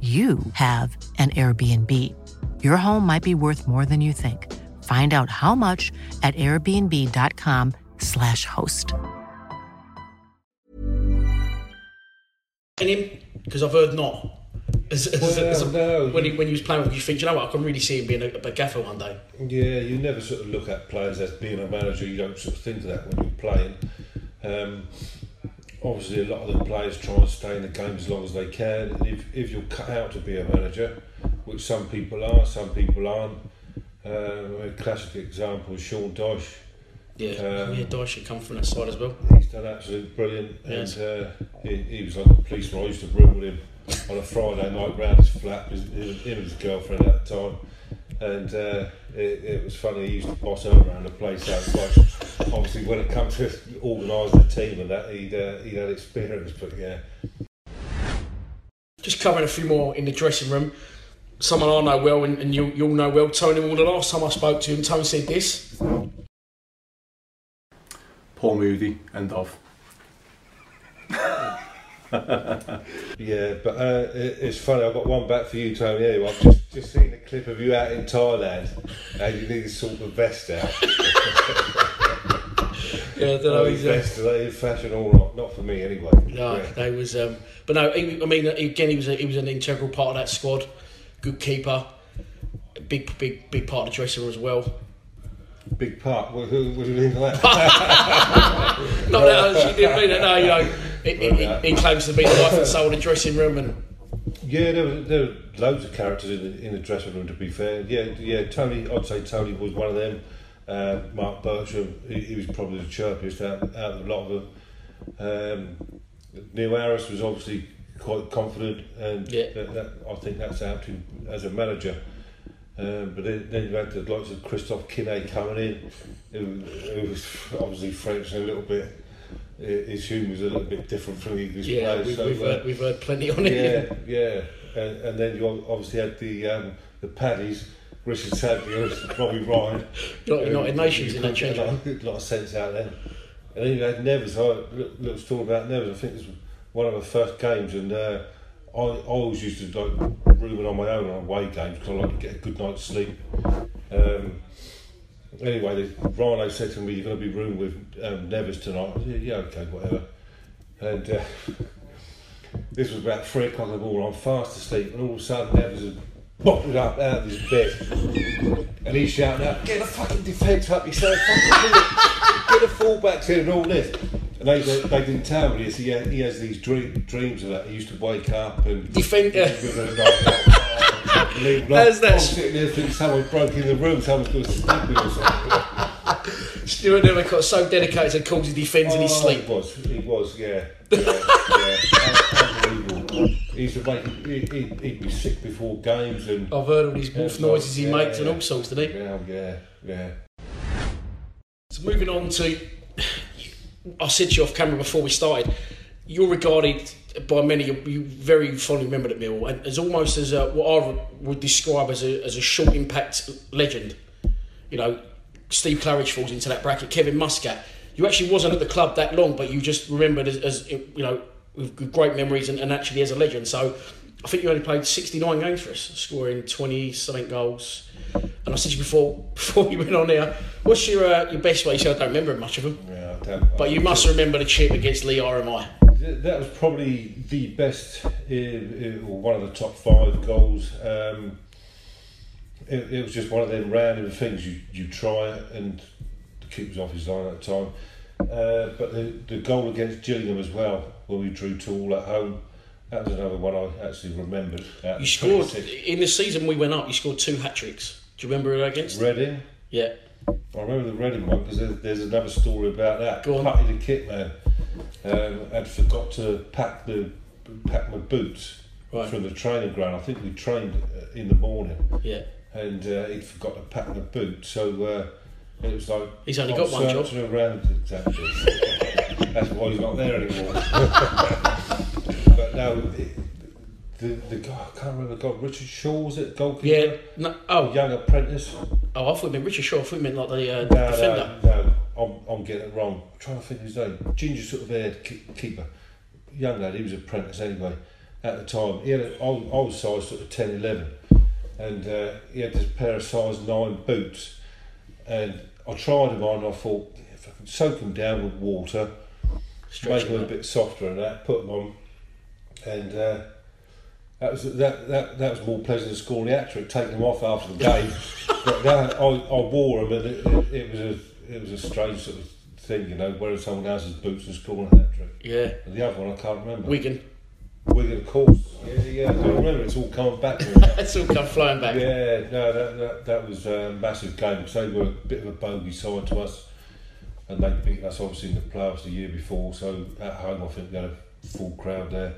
you have an Airbnb. Your home might be worth more than you think. Find out how much at airbnb.com/slash host. because I've heard not. As, as, Well, as a, no. when, he, when he was playing with you, think, you know what, I can really see him being a, a gaffer one day. Yeah, you never sort of look at players as being a manager. You don't sort of think of that when you're playing. Um, obviously, a lot of the players try and stay in the game as long as they can. And if, if you're cut out to be a manager, which some people are, some people aren't. Um, a classic example is Sean Dyche. Yeah, Um, yeah, Dyche should come from that side as well. He's done absolutely brilliant, Yes. and uh, he, he was like a policeman. I used to room with him on a Friday night round his flat. His, his, him and his girlfriend at the time, and uh, it, it was funny. He used to boss her around the place. So it's like, obviously, when it comes to organising a team and that, he'd uh, he'd had experience. But yeah, Just covering a few more in the dressing room. Someone I know well, and, and you, you'll know well, Tony. Well, the last time I spoke to him, Tony said this. Paul Moody, end of. yeah. But uh, it, it's funny. I've got one back for you, Tony. Anyway, I've just, just seen a clip of you out in Thailand, and you need to sort the vest out. Yeah, I don't know. Oh, he's, vest, are in fashion or not? Not for me, anyway. No, Yeah. they was. Um, but no, he, I mean, again, he was a, he was an integral part of that squad. Good keeper, big, big, big part of the dressing room as well. Big part. What, who, what do you mean by that? Not that actually didn't mean it. No, you know, he, he, he claims to be the life and soul of the dressing room, and Yeah, there were, there were loads of characters in the, in the dressing room. To be fair, yeah, yeah. Tony, I'd say Tony was one of them. Uh, Mark Bertram, he, he was probably the chirpiest out, out of a lot of them. Um, Neil Harris was obviously quite confident, and Yeah. that, that, I think that's helped him as a manager. Um, but then, then you had the likes of Christophe Kinet coming in, who, who was obviously French a little bit. His humour is a little bit different from English yeah, players. we've, so, we've, uh, heard, we've heard plenty on it. yeah, yeah, and, and then you obviously had the um, the paddies, Richard Sanchez, Bobby Ryan. United Nations in that change. A lot, a lot of sense out there. And then you had Nevers. I was talking about Nevers. I think it was one of the first games, and uh, I, I always used to like rooming on my own on away games because I like to get a good night's sleep. Um, anyway, Rhino said to me, "You're going to be rooming with um, Nevers tonight." I said, "Yeah, okay, whatever." And uh, this was about three o'clock in the morning. I'm fast asleep, and all of a sudden, Nevers had bottled up out of his bed, and he's shouting out, "Get the fucking defence up yourself! Fucking do it. Get the fullbacks in and all this." And they, they, they didn't tell me this. He, had, he has these dream, dreams of that. He used to wake up and Defend. Yeah. How's How's that? I'm sitting there thinking someone broke in the room, someone's going to stab me or something. Stuart never got so dedicated to calls he defends in his Oh, sleep. He was, he was, yeah. yeah, yeah. Unbelievable. He used to make, he, he, he'd be sick before games and. I've heard all these wolf noises he yeah, makes and all sorts, didn't he? Yeah, yeah, yeah. So moving on to, I said to you off camera before we started, you're regarded by many you, very fondly remembered at Mill and as almost as a, what I would describe as a, as a short impact legend. You know, Steve Claridge falls into that bracket. Kevin Muscat. You actually wasn't at the club that long, but you just remembered as, as you know with great memories and, and actually as a legend. So I think you only played 69 games for us, scoring 20 something goals. And I said to you before before you went on there, what's your uh, your best way? You said I don't remember much of them. Yeah, I don't, But you must remember the chip against Leigh RMI. That was probably the best, uh, uh, or one of the top five goals. Um, it, it was just one of them random things you, you try it and the keeper was off his line at the time. Uh, but the, the goal against Gillingham as well, when we drew two all at home, that was another one I actually remembered. You scored 26. in the season we went up. You scored two hat tricks. Do you remember it against? Reading. Yeah. I remember the Reading one because there's, there's another story about that. Go on. Putty the kit man um, had forgot to pack the pack my boots Right. from the training ground. I think we trained uh, in the morning. Yeah. And uh, he'd forgot to pack the boot, so uh, it was like He's only I'm got one job. around exactly. That's why he's not there anymore. no, it, the the guy I can't remember the guy. Richard Shaw was it goalkeeper? Yeah. No, oh, young apprentice. Oh, I thought you meant Richard Shaw. I thought you meant like the uh, No, defender. no, no. I'm, I'm getting it wrong. I'm trying to think of his name. Ginger sort of haired keeper. Young lad, he was apprentice anyway at the time. He had a, I, was- I was size sort of 10, 11. And uh, he had this pair of size 9 boots. And I tried them on and I thought, if I can soak them down with water, Stretch make them a bit softer and that, put them on. And uh, that was that, that that was more pleasant than scoring the hat trick, taking them off after the game. but that, I, I wore them, and it, it, it was a it was a strange sort of thing, you know, wearing someone else's boots and scoring a hat trick. Yeah. And the other one I can't remember. Wigan. Wigan, of course. Yeah, yeah. I remember. It's all coming back. it's all come flying back. Yeah, no, that that, that was a massive game because they were a bit of a bogey side to us, and they beat us obviously in the playoffs the year before. So at home, I think we had a full crowd there,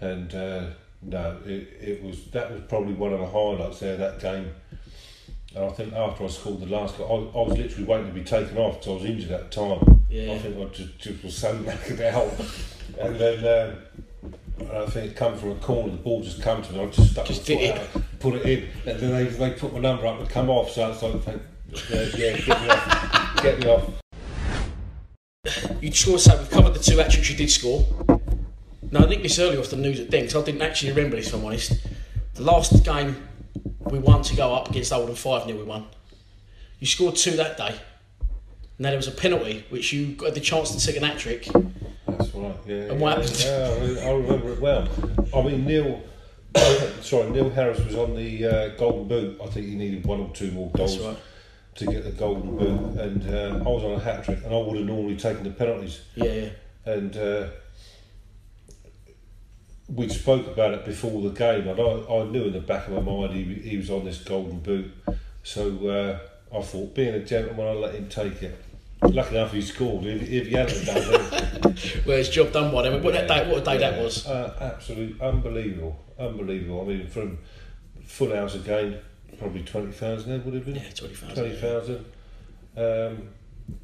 and uh, no, it, it was that was probably one of the highlights there that game. And I think after I scored the last goal, I, I was literally waiting to be taken off because I was injured at the time. Yeah. I think I just, just was so knackered out, and then. Um, I think it come from a corner, the ball just come to me, I just stuck Just my foot it. out, put it in, and then they, they put my number up and come off, so it's like, thank- yeah, get me off, get me off. You scored so we've covered the two hat tricks you did score. Now I think this earlier off the news at 'cause I didn't actually remember this if I'm honest. The last game we won to go up against Oldham 5 0 we won. You scored two that day. Now there was a penalty which you got the chance to take an hat trick. That's right, yeah. And what happened? Yeah, I remember it well. I mean, Neil, sorry, Neil Harris was on the uh, Golden Boot. I think he needed one or two more goals right. to get the Golden Boot, and uh, I was on a hat trick, and I would have normally taken the penalties. Yeah, yeah. and uh, we spoke about it before the game, and I, I knew in the back of my mind he, he was on this golden boot. So uh, I thought, being a gentleman, I let him take it. Lucky enough, he scored. If, if he hadn't done Well, it's job done them. What, that day, what a day that was. uh, absolutely unbelievable, unbelievable. I mean, from full house again, probably twenty thousand. There would have been. Yeah, 20,000, Twenty thousand. Um,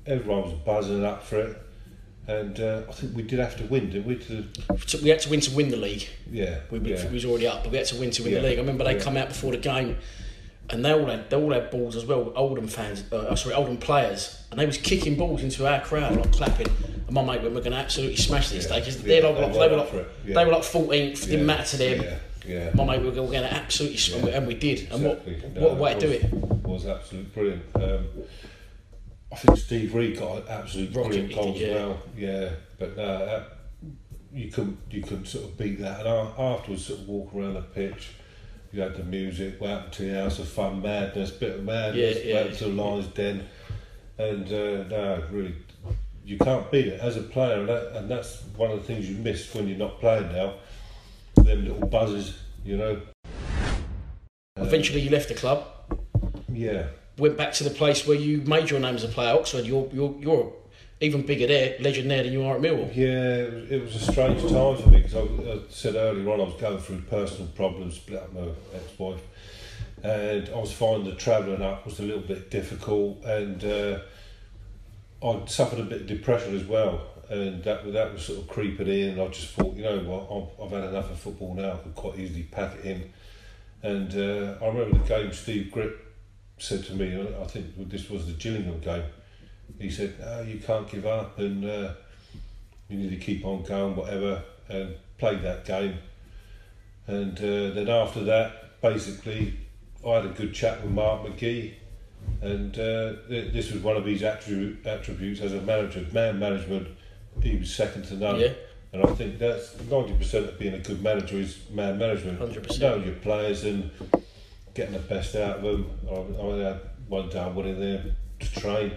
everyone was buzzing up for it, and uh, I think we did have to win, didn't we? To, we had to win to win the league. yeah, We, we, yeah. we was already up, but we had to win to win Yeah, the league. I remember they yeah. come out before the game, and they all had they all had balls as well. Oldham fans, uh, sorry, Oldham players, and they was kicking balls into our crowd, like clapping. And my mate went, "We're going to absolutely smash this Yeah, day because they're like, they were they like for it, yeah. they were like fourteenth. Didn't matter to them. Yeah. My mate, we were going to absolutely, and we did. And Exactly. what No, what a way to do it. Was absolutely brilliant. Um, I think Steve Reid got an absolute brilliant goal as well. Yeah, but no, that, you couldn't you couldn't sort of beat that. And afterwards, sort of walk around the pitch. You had the music, happened to the House of Fun, madness, bit of madness, Yeah, yeah. happened to the Lions Den, and uh, no, really, you can't beat it as a player, and, that, and that's one of the things you miss when you're not playing now. Them little buzzes, you know. Eventually, you left the club. Yeah. Went back to the place where you made your name as a player, Oxford. You're you're you're even bigger there, legend there than you are at Millwall. Yeah, it was, a strange time for me because I, I said earlier on I was going through personal problems, split up my ex-wife, and I was finding the travelling up was a little bit difficult, and uh, I'd suffered a bit of depression as well, and that that was sort of creeping in. And I just thought, you know what, I've, I've had enough of football now. I could quite easily pack it in. And uh, I remember the game. Steve Gritt said to me, I think this was the Gillingham game. He said, oh, "You can't give up, and uh, you need to keep on going, whatever." And played that game. And uh, then after that, basically, I had a good chat with Mark McGee, and uh, th- this was one of his attribute, attributes as a manager, man management. He was second to none. Yeah. And I think that's ninety percent of being a good manager is man management. 100%. Knowing your players and getting the best out of them. I, I had one day I went in there to train,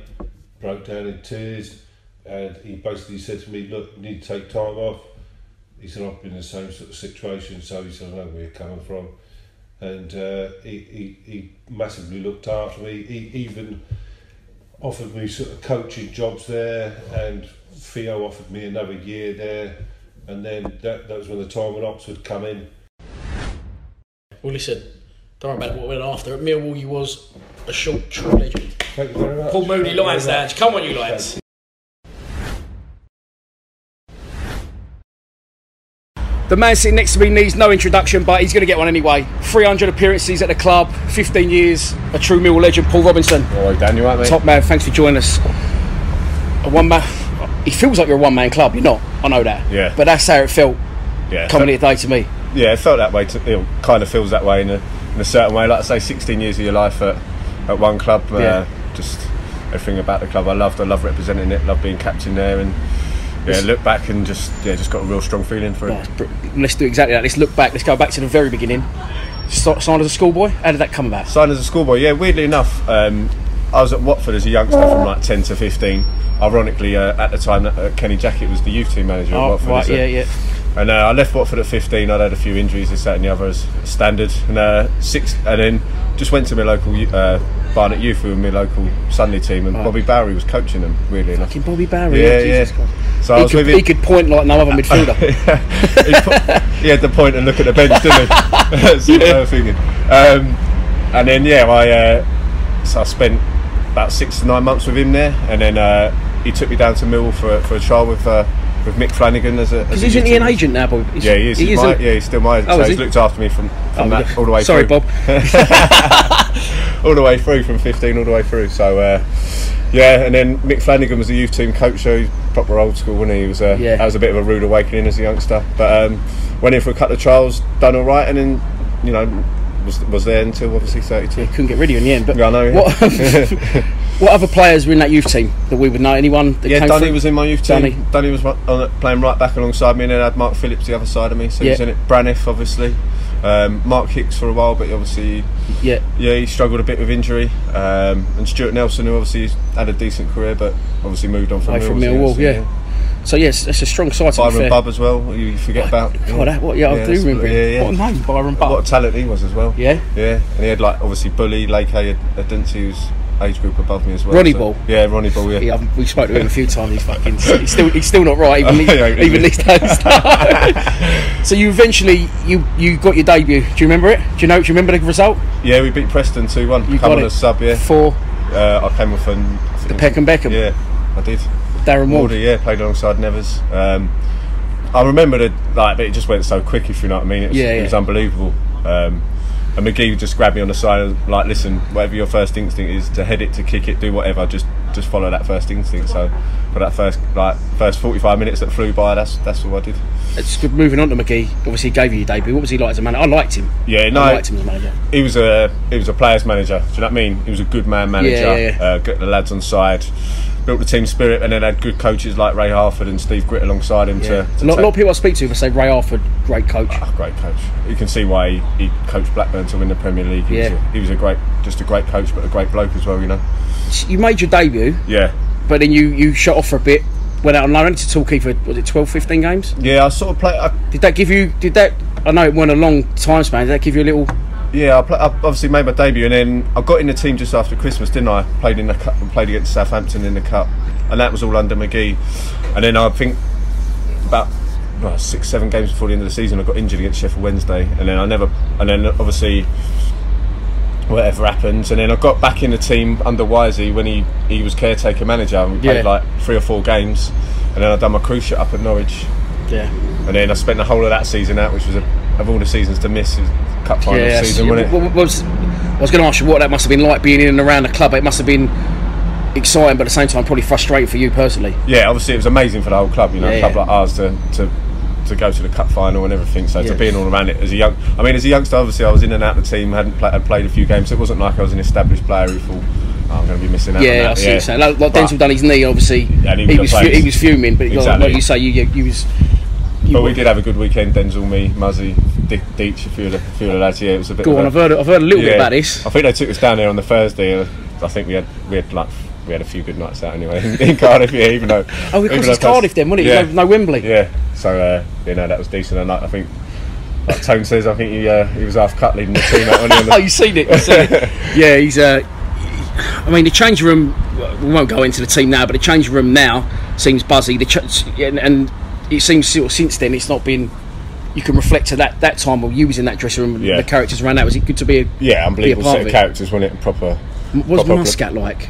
broke down in tears, and he basically said to me, "Look, you need to take time off." He said, "I've been in the same sort of situation," so he said, "I know where you're coming from." And uh, he, he, he massively looked after me. He even offered me sort of coaching jobs there, and Theo offered me another year there. And then that, that was when the time when Oxford come in. Well, listen, don't worry about what went after. At Millwall, you was a short, true legend. Thank you very much. Paul Moody, Thank Lions much. Lounge. Come on, you Lions. The man sitting next to me needs no introduction, but he's going to get one anyway. 300 appearances at the club, 15 years, a true Mill legend, Paul Robinson. All right, Dan, you right, mate? Top man, thanks for joining us. A one man. It feels like you're a one man club. You're not. I know that. Yeah. But that's how it felt Yeah, coming so- here today to me. yeah, it felt that way. To, it kind of feels that way in a, in a certain way. Like I say, 16 years of your life at, at one club. Uh, Yeah. Just everything about the club I loved. I love representing it. Love being captain there, and yeah, look back and just yeah, just got a real strong feeling for it. Let's do exactly that. Let's look back. Let's go back to the very beginning. Signed as a schoolboy. How did that come about? Signed as a schoolboy, yeah. Weirdly enough, um, I was at Watford as a youngster from like 10 to 15. Ironically, uh, at the time, uh, Kenny Jackett was the youth team manager Oh, at Watford. right, yeah, yeah. And uh, I left Watford at 15. I'd had a few injuries, this, that, and the other as standard. And uh, six, and then just went to my local uh, Barnet Youth with my local Sunday team, and Right. Bobby Bowry was coaching them. Enough, Fucking Bobby Bowry. Yeah, yeah, yeah. So I he, was could, he could point like no other midfielder. he, put, he had the point and look at the bench, didn't he? That's what I was thinking. Um, and then yeah, I uh, so I spent about six to nine months with him there, and then uh, he took me down to Mill for for a trial with uh, with Mick Flanagan as a. Because isn't he an agent now, Bob? Yeah, he is. He he's my, yeah, he's still my. Oh, so he's he? looked after me from, from Oh, that all the way Sorry, through. Bob. all the way through from 15 all the way through. So uh, yeah, and then Mick Flanagan was the youth team coach, so he's proper old school, wasn't he? He was uh, Yeah. that was a bit of a rude awakening as a youngster, but um, went in for a couple of trials, done all right, and then you know was was there until obviously 32. Couldn't get rid of you in the end. But Yeah, I know, yeah. What, what other players were in that youth team that we would know? Anyone? That Yeah, came Dunny through? was in my youth team. Danny, Dunny, was on, playing right back alongside me, and then I had Mark Phillips the other side of me. So he was in it. Braniff, obviously. Um, Mark Hicks for a while, but obviously, Yeah. yeah, he struggled a bit with injury. Um, and Stuart Nelson, who obviously had a decent career, but obviously moved on from Away from Millwall, Millwall, yeah. So yes, it's a strong side. Byron fair. Bubb as well. You forget about. God, that, what, yeah, I do remember. Yeah, yeah. What a name, Byron Bubb. What a talent he was as well. Yeah. Yeah, and he had like obviously Bully, Lake Adency, who's age group above me as well. Ronnie so- Bull. Yeah, Ronnie Bull. Yeah. Yeah, we spoke to him a few times. He's fucking. He's still. He's still not right. Even, yeah, these, even these days. so you eventually you you got your debut. Do you remember it? Do you know? Do you remember the result? Yeah, we beat Preston two one. You Come got on it. as sub, yeah. For Uh, I came off an I think the was- Peckham Beckham. Yeah, I did. Darren Ward. Warder, yeah, played alongside Nevers. Um, I remember it like, but it just went so quick. If you know what I mean, it was, Yeah, it was unbelievable. Um, and McGee just grabbed me on the side and like, listen, whatever your first instinct is to head it, to kick it, do whatever, just just follow that first instinct. So for that first like first forty five minutes that flew by, that's that's all I did. It's good. Moving on to McGee. Obviously, he gave you your debut. What was he like as a manager? I liked him. Yeah, no, I liked him as a manager. He was a he was a players manager. Do you know what I mean? He was a good man manager. Yeah, yeah, yeah. Uh, got the lads on side, built the team spirit, and then had good coaches like Ray Harford and Steve Gritt alongside him Yeah. to. a lot, lot of people I speak to for say Ray Harford, great coach. Ah, great coach. You can see why he, he coached Blackburn to win the Premier League. He, Yeah. was a, he was a great, just a great coach, but a great bloke as well. You know. You made your debut, Yeah. but then you you shut off for a bit. Went out on loan to Torquay for was it 12, 15 games? Yeah, I sort of play. I, Did that give you? Did that? I know it weren't a long time span. Did that give you a little? yeah, I, play, I obviously made my debut, and then I got in the team just after Christmas, didn't I? Played in the cup, played against Southampton in the cup, and that was all under McGee. And then I think about well, six, seven games before the end of the season, I got injured against Sheffield Wednesday, and then I never, and then obviously whatever happens, and then I got back in the team under Wisey when he he was caretaker manager, and we played Yeah. like three or four games, and then I done my cruise ship up at Norwich, Yeah. and then I spent the whole of that season out, which was a, of all the seasons to miss, cup final yeah, season, yeah. wasn't it? What- what was- I was going to ask you what that must have been like being in and around the club. It must have been exciting, but at the same time, probably frustrating for you personally. yeah, obviously it was amazing for the whole club. You know, Yeah, a club like ours to, to to go to the cup final and everything. So Yeah. to being all around it as a young, I mean, as a youngster, obviously I was in and out of the team, hadn't play, had played a few games. So it wasn't like I was an established player who thought oh, I'm going to be missing out. Yeah. I see. what you're saying. Like, like Denzel done his knee, obviously. And he he, was fu- he was fuming, but like- Exactly. like you say, you, you, you was. but we did have a good weekend. Denzel, me, Muzzy, Dick, Deech, a few of the, a few of the lads. Yeah, it was a bit. Go on, a- I've heard- I've heard a little bit about this. I think they took us down there on the Thursday. uh, I think we had we had like we had a few good nights out anyway in Cardiff. Yeah, even though. Oh, because it's Cardiff then, wasn't it? Yeah. No, Wembley. Yeah. So uh, you know that was decent, and I think. Like Tone says, I think he uh, he was half cut leading the team out. on oh, you seen it? You seen it? yeah, he's. Uh, I mean, the change room. We won't go into the team now, but the change room now seems buzzy. The ch- and, and it seems sort of since then it's not been. You can reflect to that that time of you was in that dressing room and Yeah. the characters around that. Was it good to be a Yeah, unbelievable be a part set of of characters, wasn't it? Proper. What's proper- Muscat like?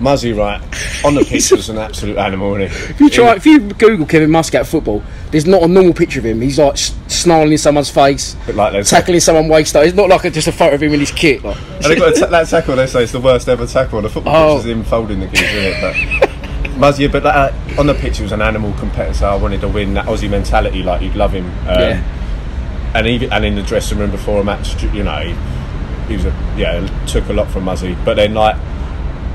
Muzzy, right? On the pitch was an absolute animal? If you try, if you Google Kevin Muscat football, there's not a normal picture of him. He's like snarling in someone's face, like tackling someone waist up. It's not like a, just a photo of him in his kit. Like. And they got a ta- that tackle. They say it's the worst ever tackle on the football Oh. pitch. Is him folding the geese, isn't it? But Muzzy, but uh, on the pitch, he was an animal competitor. I wanted to win. That Aussie mentality, like you'd love him. Um, Yeah. And even and in the dressing room before a match, you know, he, he was a yeah took a lot from Muzzy. But then like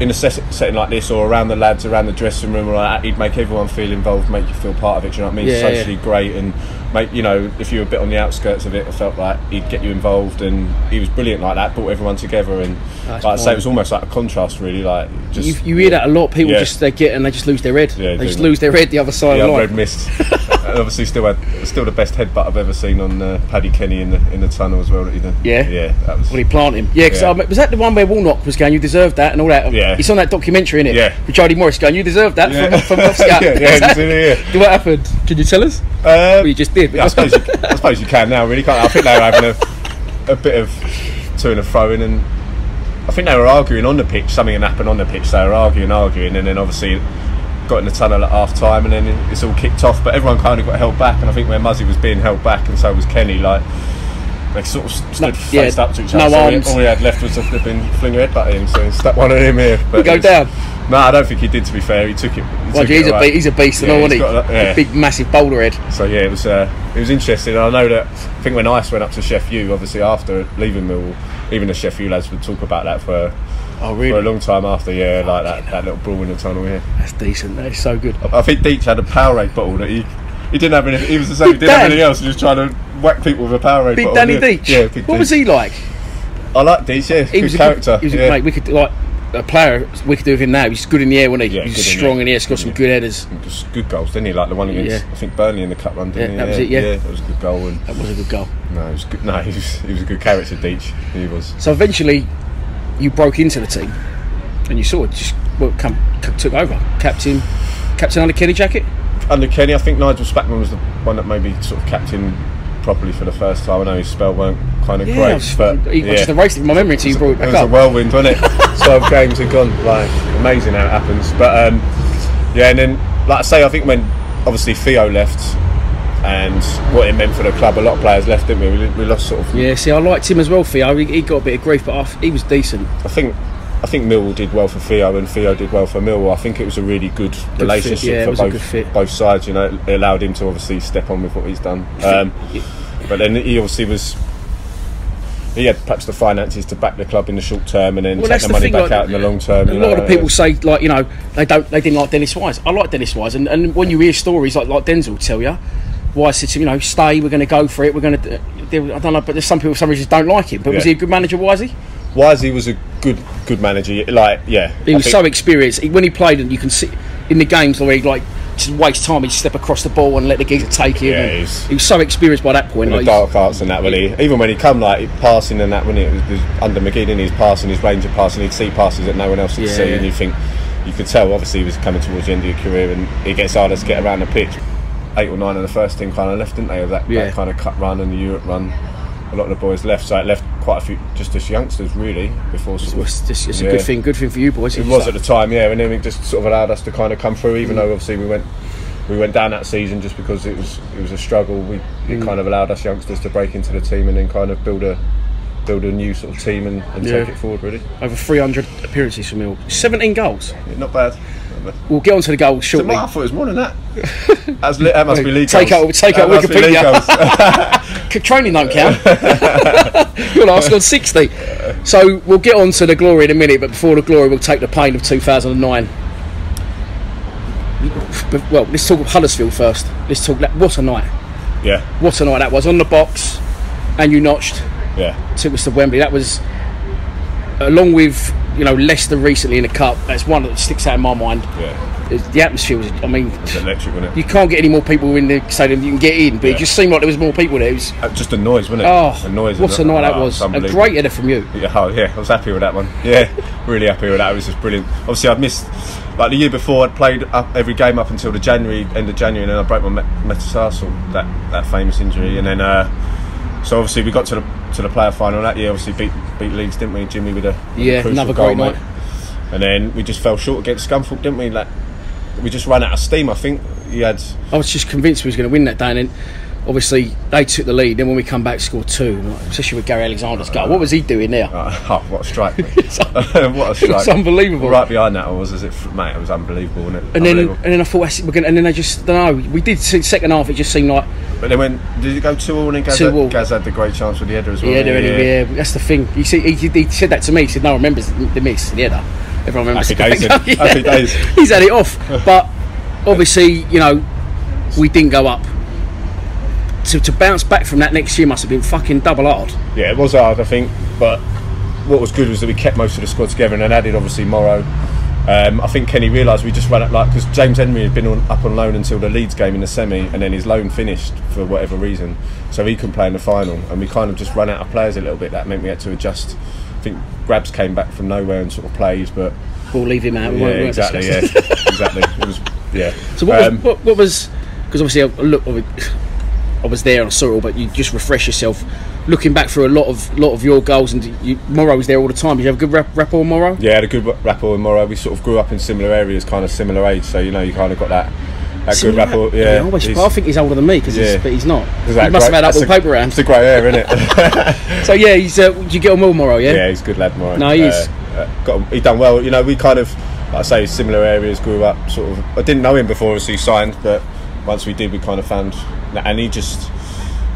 in a setting like this, or around the lads, around the dressing room, or like that, he'd make everyone feel involved, make you feel part of it. Do you know what I mean? Yeah, yeah. Socially great, and make you know if you were a bit on the outskirts of it, I felt like he'd get you involved, and he was brilliant like that. Brought everyone together, and That's like I say, it was almost like a contrast, really. Like just you, you hear that a lot. People Yeah. just they get and they just lose their head. Yeah, they just lose their head the other side yeah, of the line. red mist. and obviously, still had still the best headbutt I've ever seen on uh, Paddy Kenny in the in the tunnel as well. That. Yeah? yeah, that was. When he planted him, yeah. 'cause Yeah. I was that the one where Warnock was going? You deserved that and all that. Yeah. It's on that documentary, innit? Yeah. With Jody Morris going, you deserved that Yeah. from from Muscat. Yeah, yeah, you yeah. What happened? Can you tell us? Uh, well, you just did. Yeah, I suppose you, I suppose you can now. Really, can't. I think they were having a, a bit of to and a throw in, and I think they were arguing on the pitch. Something had happened on the pitch. They were arguing, arguing, and then obviously got in the tunnel at half time, and then it's all kicked off. But everyone kind of got held back, and I think where Muzzy was being held back, and so was Kenny. Like they sort of stood No, faced yeah, up to each no other. so arms. all we had left was a flipping fling your headbutt at him. So he stuck one of him here. But go down? No, I don't think he did. To be fair, he took it. He Well, took he's it a be- he's a beast, and all, isn't he? got a- yeah. A big, massive boulder head. So yeah, it was uh, it was interesting. I know that I think when Ice went up to Chef U, obviously after leaving Mill, even the Chef U lads would talk about that for Oh, really? for a long time after. Yeah, like that, that little brawl in the tunnel. Yeah, That's decent. That is so good. I, I think Deech had a Powerade bottle that he he didn't have any. He was the same. He didn't have anything else. He was trying to whack people with a Powerade Big bottle. Danny yeah. Deech. Yeah, Big what was he like? I like Deech. Yeah, He good was a character. Good, he was yeah. a, mate, we could like a player. We could do with him now. He's good in the air, wasn't he? Yeah, He's good strong in the air. He's got some good headers. Just good goals, didn't he? Like the one against Yeah. I think Burnley in the cup run, didn't Yeah, he? that was it, yeah. that was a good goal. And That was a good goal. no, it was good. No, he was, he was a good character. Deech, he was. So eventually, you broke into the team, and you sort of just well, come, took over, captain, captain under Kenny Jackett. under Kenny, I think Nigel Spackman was the one that maybe sort of captain properly for the first time. I know his spell weren't kind of Yeah, great, was- but I just erased it from my memory until you brought it back it was up. a whirlwind, wasn't it? Twelve games had gone, like amazing how it happens. But um, yeah, and then like I say, I think when obviously Theo left and what it meant for the club, a lot of players left, didn't we? We, we lost sort of. Yeah, see, I liked him as well, Theo. He, he got a bit of grief, but I, he was decent. I think. I think Millwall did well for Theo and Theo did well for Millwall. I think it was a really good, fit, relationship yeah, for both good both sides. You know, it allowed him to obviously step on with what he's done. Um, but then he obviously was. He had perhaps the finances to back the club in the short term and then Well, take the money back like, out in the long term. A you lot know, of people say, like you know, they don't, they didn't like Dennis Wise. I like Dennis Wise, and, and when you hear stories like like Denzel tell you, Wise said to him, you know, stay, we're going to go for it, we're going to. I don't know, but there's some people, for some reason, don't like him. But was he a good manager, Wisey? Wisey was a good good manager. Like yeah, He I was think- so experienced. He, when he played, and you can see in the games where he like just waste time, he'd step across the ball and let the geezer take him. Yeah, he's- he was so experienced by that point. like, dark arts and that when he even when he come like passing and that when it was, was under McGee and he's passing his range of passing he'd see passes that no one else would Yeah, see yeah. and you think you could tell obviously he was coming towards the end of your career and it gets harder to get around the pitch eight or nine of the first team kind of left didn't they of that, Yeah. that kind of cut run and the Europe run a lot of the boys left so it left quite a few just as youngsters really before sort of, It's, just, it's yeah. a good thing, good thing for you boys. it was at the time yeah and then it just sort of allowed us to kind of come through even though obviously we went we went down that season just because it was it was a struggle. We it Mm. kind of allowed us youngsters to break into the team and then kind of build a build a new sort of team and, and Yeah. take it forward. Really, Over 300 appearances for Mill. 17 goals. not bad. We'll get onto the goals So shortly. I thought it was more than that. That's li- that must be league Take goals. out, take That out must be league Wikipedia. Training don't count. You're last on 60. So we'll get on to the glory in a minute, but before the glory, we'll take the pain of 2009. Well, let's talk of Huddersfield first. Let's talk. What a night! yeah, What a night that was on the box, and you notched. yeah. took us to Wembley. That was along with you know Leicester recently in the cup. That's one that sticks out in my mind. Yeah. The atmosphere was. I mean, It's electric, wasn't it? you can't get any more people in the stadium than you can get in, but Yeah. it just seemed like there was more people there. It was, Uh, Just a noise, wasn't it? oh, a noise. what a night that was! A great header from you. Yeah, oh, yeah, I was happy with that one. Yeah, really happy with that. It was just brilliant. Obviously, I'd missed like the year before. I'd played up every game up until the January end of January, and then I broke my metatarsal, that that famous injury, and then uh, so obviously we got to the to the player final that year. Obviously beat beat Leeds, didn't we? Jimmy with a with Yeah, crucial another goal, great mate. night. And then we just fell short against Scunthorpe, didn't we? Like we just ran out of steam. I think he had. I was just convinced we was going to win that day, and then obviously they took the lead. Then when we come back, scored two, especially with Gary Alexander's goal. What was he doing there? Oh, what a strike! what a strike! It's unbelievable. Right behind that was as if, mate, it was unbelievable, wasn't it? And then, and then I thought, we're gonna, and then they just, don't know. We did see second half. It just seemed like But then when did it go two all and Gaz, Two had, all. Gaz had the great chance with the header as well. Yeah, he? yeah, that's the thing. You see, he, he said that to me. He said, "No one remembers the miss, the header. Everyone remembers Happy days, Happy days. He's had it off, but obviously, you know, we didn't go up. To, to bounce back from that next year must have been fucking double hard. Yeah, it was hard, I think. But what was good was that we kept most of the squad together and then added obviously Morrow. Um, I think Kenny realised we just ran it like because James Henry had been on, up on loan until the Leeds game in the semi, and then his loan finished for whatever reason, so he couldn't play in the final, and we kind of just ran out of players a little bit. That meant we had to adjust. I think Grabs came back from nowhere and sort of plays, but We'll leave him out. We yeah, won't- we won't exactly, yeah, exactly. It was yeah. So what, Um, was, what, what was? Because obviously, I look, I was there and I saw it all, but you just refresh yourself. Looking back through a lot of lot of your goals, and you, Morrow was there all the time. Did you have a good rap, rapport with Morrow? Yeah, had a good rapport with Morrow. We sort of grew up in similar areas, kind of similar age, so you know you kind of got that that good Similar- rapport. Yeah, I, always, he's- I think he's older than me, cause Yeah. he's, but he's not. He must great? have had a- paper around. It's a grey hair, isn't it? so yeah, he's. Uh, you get on well, Morrow? Yeah. yeah, he's a good lad, Morrow. No, he is. Uh, uh, got he done well. You know, we kind of, like I say, similar areas. Grew up sort of. I didn't know him before, as he signed, but once we did, we kind of found, and he just.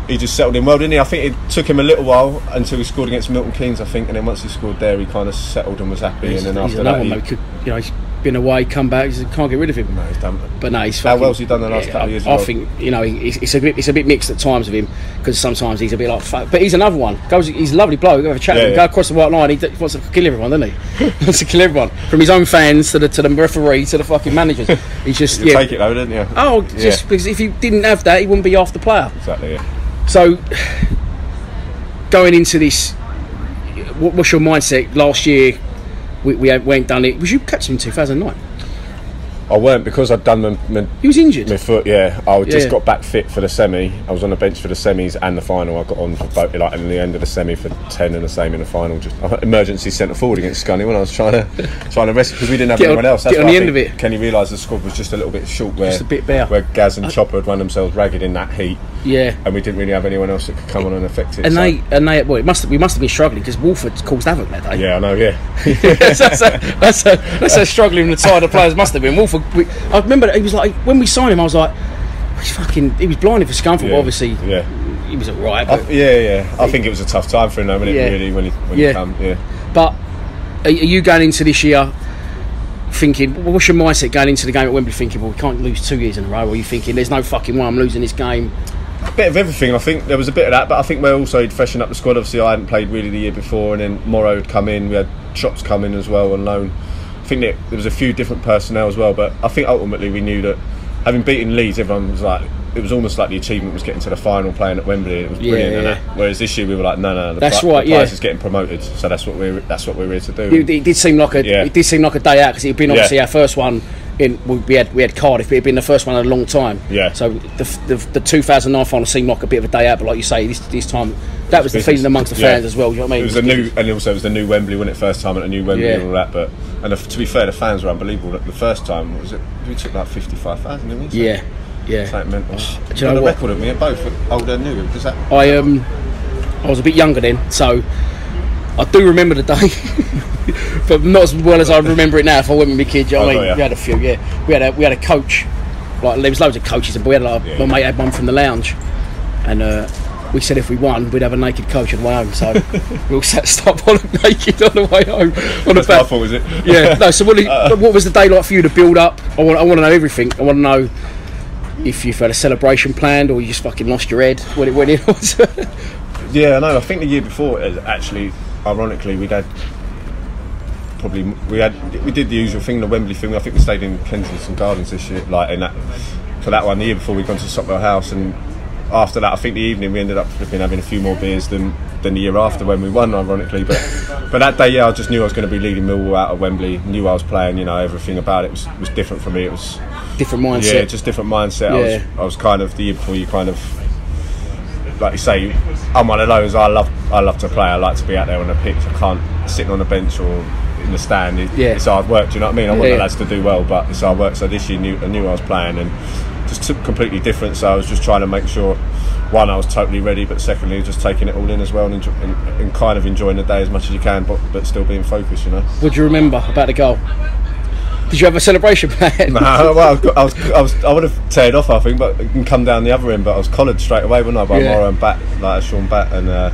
He just settled in well, didn't he? I think it took him a little while until he scored against Milton Keynes, I think, and then once he scored there, he kind of settled and was happy. He's, and then after that, one. he, Could, you know, he's been away, come back. He can't get rid of him. no, he's done. But no, he's How fucking, well's he done the last couple of I, years I well? think you know it's, it's a bit it's a bit mixed at times with him because sometimes he's a bit like fuck. But he's another one. Goes, he's a lovely bloke. Go have a chat Yeah, with him. yeah. Go across the white line. He, d- he wants to kill everyone, doesn't he? he wants to kill everyone from his own fans to the to the referee to the fucking managers. He's just You yeah. take it though, didn't you? Oh, Yeah. just because if he didn't have that, he wouldn't be half the player. Exactly. Yeah. So, going into this, what, what's your mindset? Last year, we, we went done it. Was you captain in 2009? I weren't because I'd done my, my, He was injured. my foot. Yeah, I just Yeah. got back fit for the semi. I was on the bench for the semis and the final. I got on for both, like in the end of the semi for ten and the same in the final. Just uh, emergency centre forward against Scunny when I was trying to trying to rescue because we didn't have Get on- anyone else. get on the I end of it. Kenny realised the squad was just a little bit short. Where Just a bit bare. Where Gaz and Chopper had run themselves ragged in that heat, Yeah. and we didn't really have anyone else that could come on and affect it. And so- they, and they, well, it must have, we must have been struggling because Woolford caused havoc that day. yeah, I know. Yeah, that's, that's, a, that's, a, that's a struggling the side the players must have been. Woolford, we, I remember he was like when we signed him, I was like, he's fucking, he was blinded for Scunthorpe. Yeah, Obviously, yeah. he was alright. Yeah, yeah. I think it was a tough time for him, though, wasn't it? Yeah. Really, when he when Yeah. he come, yeah. but are, are you going into this year? Thinking, what's your mindset going into the game at Wembley? Thinking, well, we can't lose two years in a row. Or are you thinking, there's no fucking way I'm losing this game? A bit of everything. I think there was a bit of that, but I think we're also he'd freshened up the squad. Obviously, I hadn't played really the year before, and then Morrow had come in. We had Chops come in as well on loan. I think that there was a few different personnel as well, but I think ultimately we knew that having beaten Leeds, everyone was like. It was almost like the achievement was getting to the final, playing at Wembley. It was brilliant. yeah. whereas this year we were like, no, no, the, That's pri- right, the prize yeah. is getting promoted, so that's what we're that's what we're here to do. It, it did seem like a, Yeah. it did seem like a day out because it had been obviously our first one. In we had we had Cardiff, but it had been the first one in a long time. Yeah. So the, the, the 2009 final seemed like a bit of a day out, but like you say, this this time that was the business. feeling amongst the Yeah. fans as well. You know what I mean? It was a new, and also it was the new Wembley, wasn't it? First time at a new Wembley Yeah. and all that. But and the, to be fair, the fans were unbelievable. The first time was it? We took like fifty-five thousand, didn't we? So- Yeah. Yeah. Something mental. Do you know the what? record of me, both old and new. Was that? I um, I was a bit younger then, so I do remember the day, but not as well as I remember it now. If I went with my kids, you know what I Oh, mean, yeah. we had a few. Yeah, we had a we had a coach. Like there was loads of coaches, and we had like my mate had one from the lounge, and uh, we said if we won, we'd have a naked coach on the way home. So we all sat stop on naked on the way home. On That's the back. was it? Yeah. No. So what, Uh. what was the day like for you to build up? I want I want to know everything. I want to know. If you've had a celebration planned, or you just fucking lost your head when it it was. Yeah, no, I think the year before, uh, actually, ironically, we'd had probably we had we did the usual thing, the Wembley thing. I think we stayed in Kensington Gardens this year, like in that for that one. The year before, we'd gone to Sopwell House, and after that, I think the evening we ended up flipping having a few more beers than than the year after when we won, ironically. But but that day, yeah, I just knew I was going to be leading Millwall out of Wembley. Knew I was playing. You know, everything about it was was different for me. It was different mindset. Yeah, just different mindset. I Yeah. was I was kind of the year before you kind of like you say, I'm one of those. I love, I love to play. I like to be out there on the pitch. I can't sitting on the bench or in the stand. It, Yeah. It's hard work. Do you know what I mean? I want Yeah, the lads to do well, but it's hard work. So this year, knew, I knew I was playing and just completely different. So I was just trying to make sure, one, I was totally ready, but secondly, just taking it all in as well and, enjoy, and, and kind of enjoying the day as much as you can, but but still being focused. You know. What do you remember about the goal? Did you have a celebration plan? No, well, I was, I was, I was, I would have teared off, I think, but come down the other end. But I was collared straight away, wasn't I, by Yeah. Morrow and Batt, like Shaun Batt, and uh,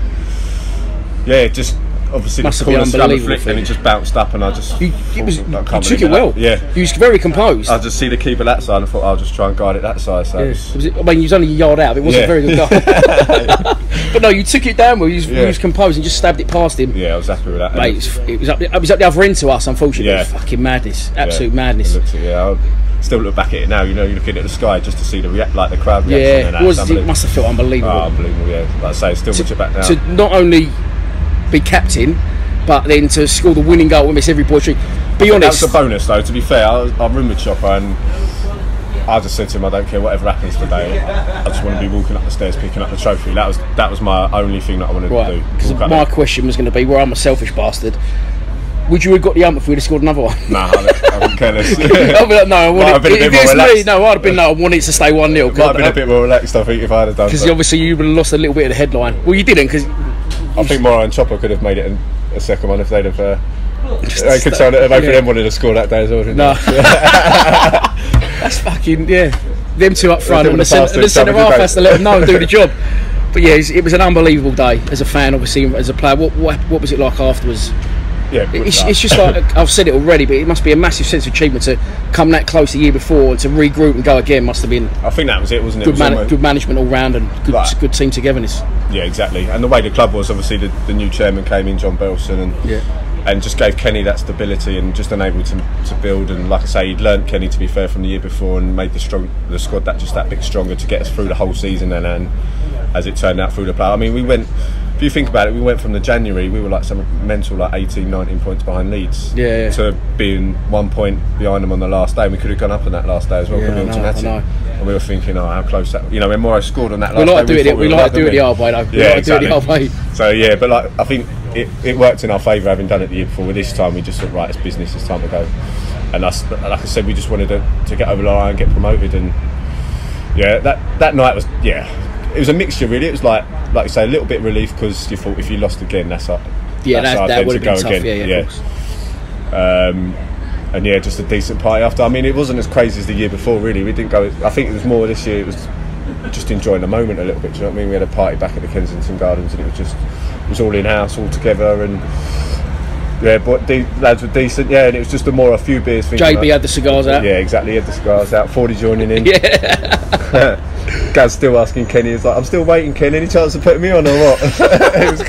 yeah, just obviously Must the have been corner scammer unbelievable flicked and it just bounced up, and I just, You, it was, I you can't took it well. Yeah, You was very composed. I just see the keeper that side, and I thought I'll just try and guide it that side. So Yeah. was- Was it, I mean, you was only a yard out. It wasn't Yeah. a very good goal. but no, you took it down well. You was, you Yeah. was composed and just stabbed it past him. yeah, I was happy with that. Mate, it was, it was up. It was up the other end to us. Unfortunately, Yeah. fucking madness. Absolute Yeah, madness. Looked yeah, I still look back at it now. You know, you're looking at the sky just to see the react, like the crowd reaction. Yeah, it, was, it must have felt unbelievable. Oh, unbelievable. Yeah, like I say, still watch it back now. to not only be captain, but then to score the winning goal and miss every boy treat. Be That honest. was a bonus, though. To be fair, I, was- I roomed with Chopper and I just said to him, I don't care whatever happens today. I just want to be walking up the stairs, picking up the trophy. That was that was my only thing that I wanted Right, to do. because my there. question was going to be, where I'm a selfish bastard. Would you have got the ump if we'd have scored another one? Nah, I wouldn't care less. I'd be like, no, I want it. have been a if it's me, no, I'd have been no, I want it to stay one 0 Might have been a uh, bit more relaxed, I think, if I had done. Because so. obviously you would have lost a little bit of the headline. Well, you didn't because I think Morrow and Chopper could have made it in a second one if they'd have. Uh, they could tell that both yeah. of them wanted to score that day as well. No. that's fucking yeah. Them two up front and the, doing the centre, to the centre half has to let them know and do the job. But yeah, it was an unbelievable day as a fan, obviously as a player. What what, what was it like afterwards? Yeah, It's, it's just like I've said it already, but it must be a massive sense of achievement to come that close the year before and to regroup and go again. Must have been I think that was it, wasn't it? It good, was man- almost- good management all round and good, Right. good team togetherness. Yeah, exactly. And the way the club was, obviously, the, the new chairman came in, John Berylson, and Yeah. and just gave Kenny that stability and just enabled him to build. And like I say, he'd learnt Kenny to be fair from the year before and made the strong the squad that just that bit stronger to get us through the whole season. And, and as it turned out through the play, I mean, we went. If you think about it, we went from the January, we were like some mental, like 18, 19 points behind Leeds, Yeah, yeah. to being one point behind them on the last day. And we could have gone up on that last day as well. Yeah, I know, I know. And we were thinking, oh, how close that. You know, when Morrow scored on that We last like day, to do it- we were like to do it the hard way, though. We Yeah, like to do it the exactly. hard way. So yeah, but like I think it, it worked in our favour having done it the year before. With this time, we just thought, right, it's business. It's time to go. And us, like I said, we just wanted to, to get over the line and get promoted. And yeah, that that night was yeah, it was a mixture really. It was like like you say, a little bit of relief because you thought if you lost again, that's our, Yeah, that's that- that would to have been go tough, again. yeah, yeah, course. Um, and yeah, just a decent party after. I mean, it wasn't as crazy as the year before, really. We didn't go. I think it was more this year. It was just enjoying the moment a little bit. Do you know what I mean? We had a party back at the Kensington Gardens, and it was just it was all in house, all together, and yeah, but de- lads were decent. Yeah, and it was just a more a few beers. thing, JB like- had the cigars out. Yeah, exactly. He had the cigars out. Forty joining in. Yeah. Gaz still asking Kenny. He's like, I'm still waiting, Ken. Any chance of putting me on or what? was,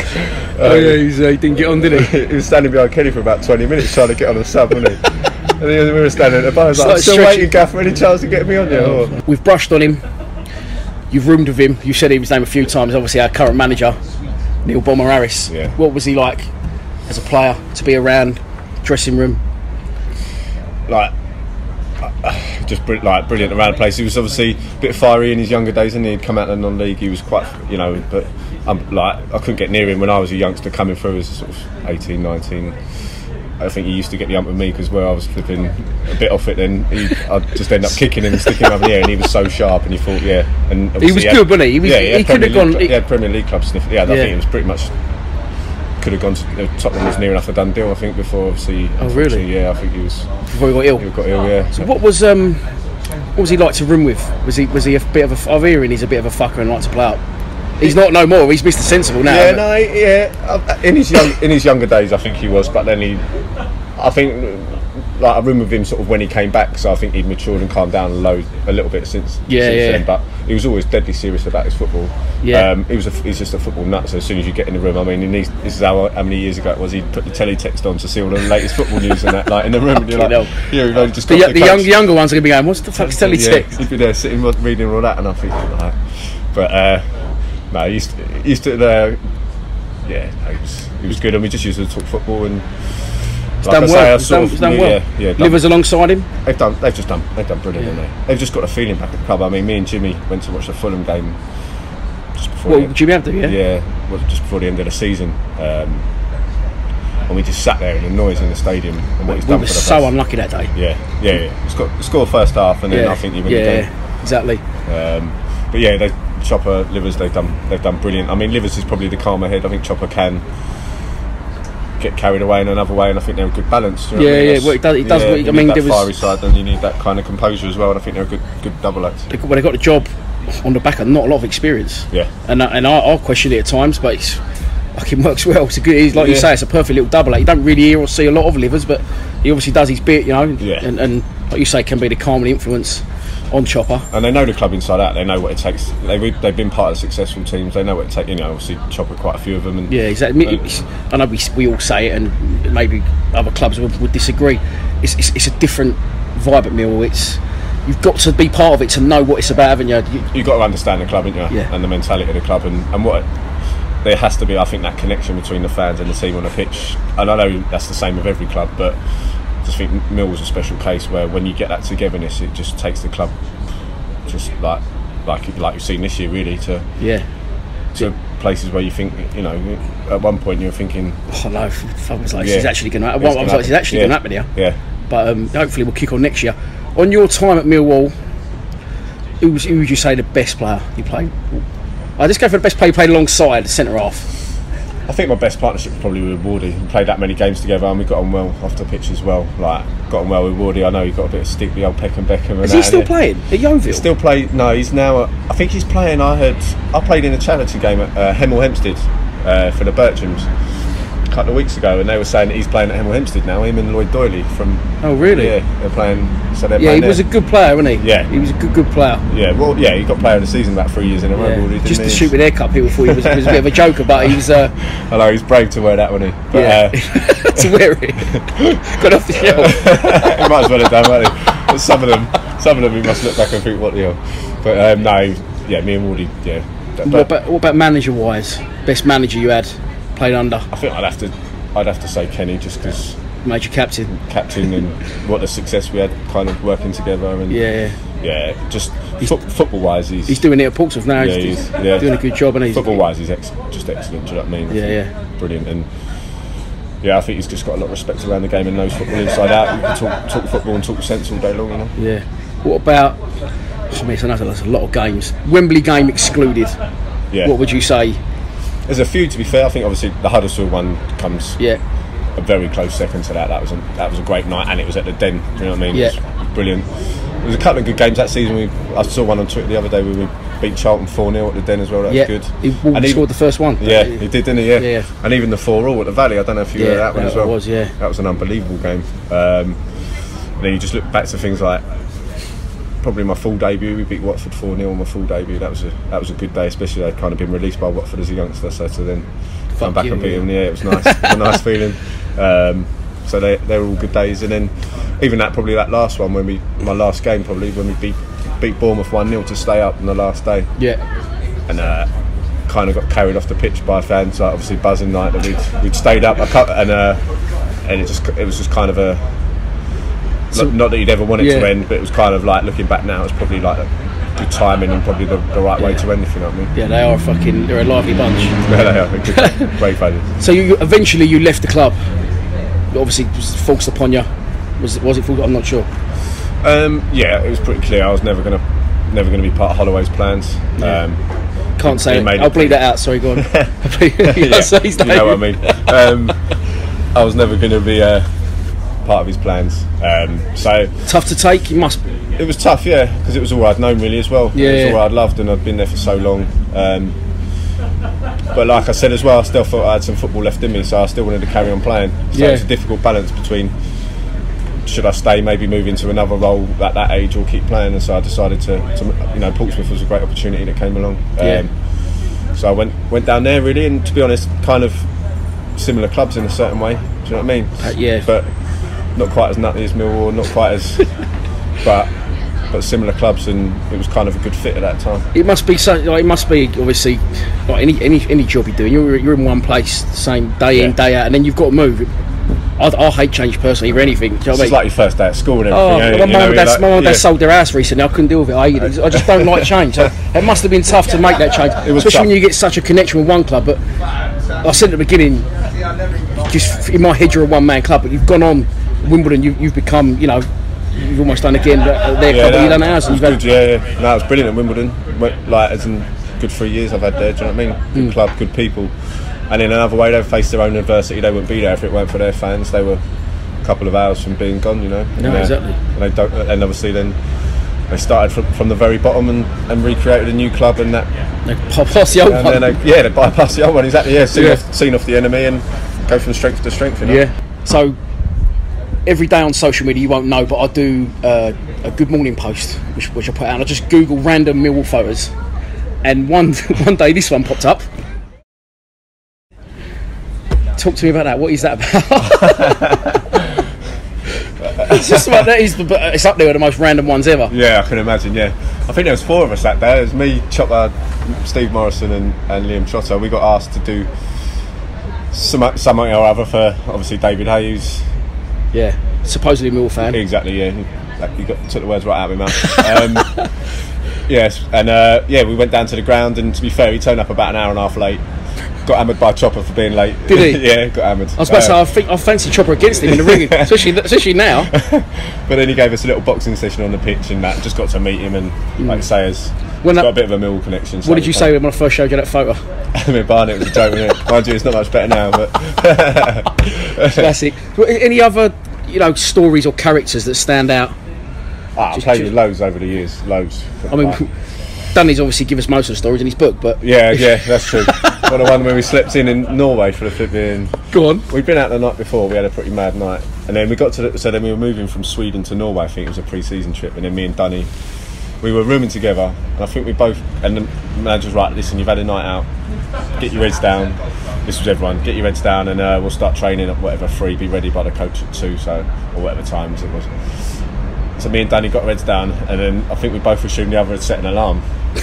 Oh, yeah, he's, uh, he didn't get on, did he? he was standing behind Kenny for about 20 minutes trying to get on the sub, wasn't he? and then we were standing at the bar. I was like, I'm like still stretching- waiting, Gaffer. Any chance of getting me on there? or- We've brushed on him. You've roomed with him. You said his name a few times. Obviously, our current manager, Neil Bomber Harris. Yeah. What was he like as a player to be around, dressing room? like just like brilliant around the place. He was obviously a bit fiery in his younger days, and he'd come out of the non-league. He was quite, you know, but um, like I couldn't get near him when I was a youngster coming through as a sort of 18, 19. I think he used to get the ump with me because where I was flipping a bit off it, then he, I'd just end up kicking him and sticking him in the air, and he was so sharp, and he thought, yeah, and obviously was had- good, wasn't he? He was- yeah, he had could have gone- League, he- he had Premier League club sniff. Yeah, I think it was pretty much could have gone to uh, Tottenham was near enough a done deal. I think before obviously. Oh, really? Yeah, I think he was. Before he got ill. He got ill. Yeah. So what was um, what was he like to room with? Was he was he a bit of a? I'm hearing he's a bit of a fucker and likes to play up. He's not no more. He's Mr. Sensible now. Yeah, no, yeah. uh, In his young in his younger days, I think he was, but then he, I think, like I room with him sort of when he came back, so I think he'd matured and calmed down a load a little bit since. Yeah, since yeah. Then, but he was always deadly serious about his football. Yeah. um, he was a, he's just a football nut. So as soon as you get in the room, I mean, in these, this is how, how many years ago it was. He'd put the teletext on to see all the latest football news and that, like in the room. And you're like, yeah, we've only just The, got y- the the young, younger ones are going to be going, what's the fuck's Yeah, teletext? he'd be there sitting reading all that, and I think, like, but uh, no, he used to, he used to uh, yeah, no, he was he was good, and we just used to talk football and. He's like done I say, well. I He's sort done, of done well. Yeah, yeah, done- Livers alongside him. They've done. They've just done. They've done brilliant, haven't they? They've just got a feeling back at the club. I mean, me and Jimmy went to watch the Fulham game just before. Well, the- Jimmy Abdou, yeah? Yeah, was just before the end of the season, um, and we just sat there in the noise in the stadium and what he's We done were for the so place. unlucky that day. Yeah, yeah, yeah. Score, score first half, and then Yeah, I think you win yeah, the game. exactly. Um, but yeah, they Chopper Livers they've done they've done brilliant. I mean, Livers is probably the calmer head. I think Chopper can get carried away in another way, and I think they're a good balance. you know Yeah, I mean? yeah, well, it does- it does- yeah, I you mean, that there was- fiery side, and you need that kind of composure as well. And I think they're a good good double act. They, well, they got the job on the back of not a lot of experience. Yeah. And, I- and I, I'll question it at times, but it's fucking works well. It's a good, he's, like you say, it's a perfect little double. act. You don't really hear or see a lot of livers, but he obviously does his bit, you know. Yeah. And, and like you say, can be the calming influence on Chopper. And they know the club inside out. They know what it takes. They, they've been part of successful teams. They know what it takes. You know, obviously Chopper quite a few of them. And, Yeah, exactly. and- I know we, we all say it, and maybe other clubs would, would disagree. It's, it's, it's a different vibe at Mill. It's you've got to be part of it to know what it's about, haven't you? you you've got to understand the club, haven't you? Yeah. And the mentality of the club, and, and what there has to be. I think that connection between the fans and the team on the pitch. And I know that's the same with every club, but just think Mill was a special case where when you get that togetherness, it just takes the club just like like like you've seen this year, really to yeah. to places where you think you know at one point you were thinking Oh no, I was like, Yeah. is actually going to Well, I was like, is actually happen. going to happen here. yeah But um, hopefully we'll kick on next year. On your time at Millwall, who, was, who would you say the best player you played? I just go for the best player you played alongside, the centre half. I think my best partnership was probably with Wardy. We played that many games together and we got on well off the pitch as well. Like got on well with Wardy. I know he got a bit of stick with old Peckham Beckham. Is he still playing at Yeovil? He still play. No, he's now. I think he's playing. I heard. I played in a charity game at uh, Hemel Hempstead uh, for the Bertrams couple of weeks ago, and they were saying that he's playing at Hemel Hempstead now. Him and Lloyd Doyley from. Oh really? Yeah, they're playing. So they're Yeah, he was a good player, wasn't he? Yeah. he was a good, good player. Yeah, well, yeah, he got player of the season about three years in a row. Yeah. Just to shoot with haircut, people thought he was, he was a bit of a joker, but he was. Uh, I know he's brave to wear that, wasn't he? But, yeah, uh, to wear it. Got off the shelf. he might as well have done, won't he? But some of them, some of them, he must look back and think, what the hell? But um, no, yeah, me and Wardy, yeah. But- What about, what about manager wise? Best manager you had played under? I think I'd have to, I'd have to say Kenny, just because Major captain. captain and what the success we had, kind of working together, and Yeah, yeah, just fo- football wise, he's he's doing it at Portsmouth now. yeah, he's, he's yeah. doing a good job, and he's football wise, he's ex- just excellent. Do you know what I mean? Yeah, yeah. brilliant, and yeah, I think he's just got a lot of respect around the game and knows football inside out. You can talk, talk football and talk sense all day long, you know. Yeah. What about? I mean, I know there's a lot of games. Wembley game excluded. Yeah. What would you say? There's a few to be fair. I think obviously the Huddersfield one comes Yeah. a very close second to that. That was a, that was a great night, and it was at the Den. Do you know what I mean? Yeah. It was brilliant. There was a couple of good games that season. We I saw one on Twitter the other day where we beat Charlton four 0 at the Den as well. That yeah. was good. He, Wolves And he- scored the first one. Yeah, he did, didn't he? Yeah. Yeah. And even the four all at the Valley. I don't know if you Yeah, heard that one as well. was, yeah. That was an unbelievable game. Um, and then you just look back to things like probably my full debut. We beat Watford four 0 on my full debut. That was a that was a good day, especially I'd kind of been released by Watford as a youngster. So to then come back you, and beat yeah. them, yeah, it was nice. it was a nice feeling. Um, so they they were all good days. And then even that probably that last one when we my last game probably when we beat beat Bournemouth one 0 to stay up on the last day Yeah. and uh, kind of got carried off the pitch by fans. Like obviously buzzing night that we'd, we'd stayed up, and uh, and it just it was just kind of a So- not, not that you'd ever want it Yeah. to end, but it was kind of like looking back now, it's probably like a good timing and probably the, the right way to end. If you know what I mean? Yeah, they are fucking. They're a lively bunch. Yeah, they are. Good, great values. So you eventually you left the club. obviously was forced upon you. Was was it? Forced? I'm not sure. Um, yeah, it was pretty clear. I was never gonna, never gonna be part of Holloway's plans. Yeah. Um, Can't say it. I'll bleed that out. Sorry, go on. you yeah, can't say his you know what I mean. Um, I was never going to be uh, part of his plans. Um, so Tough to take. You must. it was tough, yeah, because it was all I'd known really as well. Yeah, it was all I'd loved, and I'd been there for so long. Um, but like I said as well, I still thought I had some football left in me, so I still wanted to carry on playing. So Yeah. it was a difficult balance between should I stay, maybe move into another role at that age, or keep playing. And so I decided to, to you know, Portsmouth was a great opportunity that came along. Um, Yeah. So I went went down there really, and to be honest, kind of similar clubs in a certain way. Do you know what I mean? Uh, yeah. But not quite as nutty as Millwall, not quite as, but but similar clubs, and it was kind of a good fit at that time. It must be so. Like, it must be obviously like any any any job you're doing. You're you're in one place, the same day in day out, and then you've got to move. I, I hate change personally or anything. Do you know what I It's mean? like your first day at school and Oh, everything. my you mum know, and dad, like- my mum and dad yeah. sold their house recently. I couldn't deal with it. I. I just don't like change. So it must have been tough to make that change, It was especially tough. when you get such a connection with one club. But I said at the beginning, just in my head, you're a one-man club, but you've gone on Wimbledon. You, you've become, you know, you've almost done again uh, their club, but no, you've done ours. it And was you've good, had, yeah, yeah. No, it was brilliant at Wimbledon. Went, like as in good three years I've had there. Do you know what I mean? Good Mm. club, good people. And in another way, they've faced their own adversity. They wouldn't be there if it weren't for their fans. They were a couple of hours from being gone. You know. No, and, uh, exactly. And they don't. And obviously then. They started from, from the very bottom and, and recreated a new club and that. They past the old and one. They, yeah, they bypassed the old one exactly. Yeah, seen, Yeah. Off, seen off the enemy and go from strength to strength. You know? Yeah. So every day on social media, you won't know, but I do uh, a good morning post, which, which I put out. I just Google random Millwall photos, and one one day this one popped up. Talk to me about that. What is that about? it's just about that. Is the, it's up there with the most random ones ever. Yeah, I can imagine. Yeah, I think there was four of us that day. It was me, Chopper, Steve Morison, and, and Liam Trotter. We got asked to do some something or other for obviously David Hayes. Yeah, supposedly Mill fan. Exactly. Yeah, like you got took the words right out of my mouth. Um, yes, and uh, yeah, we went down to the ground, and to be fair, he turned up about an hour and a half late. Got hammered by Chopper for being late. Did he? yeah, got hammered. I was about to say, Uh, I think I fancy Chopper against him in the ring, especially especially now. but then he gave us a little boxing session on the pitch, and that just got to meet him, and like I say, has When got a bit of a mill connection. so What did you say when I first showed you that photo? I mean, Barnett was a joke, wasn't it? Mind you, it's not much better now, but Classic. Any other, you know, stories or characters that stand out? Ah, I've played just- with loads over the years, loads. I mean, Danny's obviously give us most of the stories in his book, but yeah, yeah, that's true. Well, the one where we slept in in Norway for the flipping. Go on. We'd been out the night before. We had a pretty mad night, and then we got to. The, so then we were moving from Sweden to Norway. I think it was a pre-season trip, and then me and Danny, we were rooming together, and I think we both. And the manager's right. Listen, you've had a night out. Get your heads down. This was everyone. Get your heads down, and uh, we'll start training at whatever three. Be ready by the coach at two, so or whatever times it was. So me and Danny got our heads down, and then I think we both assumed the other had set an alarm.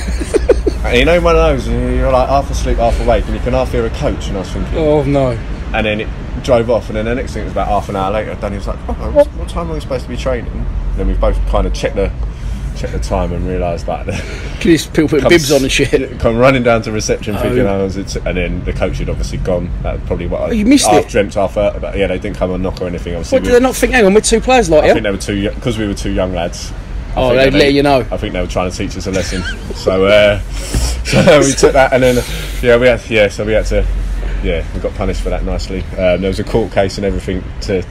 and you know, one of those, and you're like half asleep, half awake, and you can half hear a coach. And I was thinking, oh no. and then it drove off, and then the next thing was about half an hour later. Danny was like, oh, what, what time are we supposed to be training? And then we both kind of checked the checked the time and realised that. These people put bibs on and shit. Come running down to reception, Oh. thinking I was, it's, and then the coach had obviously gone. That was probably what I Oh, you missed half it? dreamt, half hurt. But yeah, they didn't come and knock or anything. Obviously, What we- did they not think? Hang on, we're two players like I you. think they were too because we were two young lads. I Oh, they'd let you know. I think they were trying to teach us a lesson. so, uh, so we took that, and then yeah, we had yeah, so we had to yeah, we got punished for that nicely. Um, there was a court case and everything to.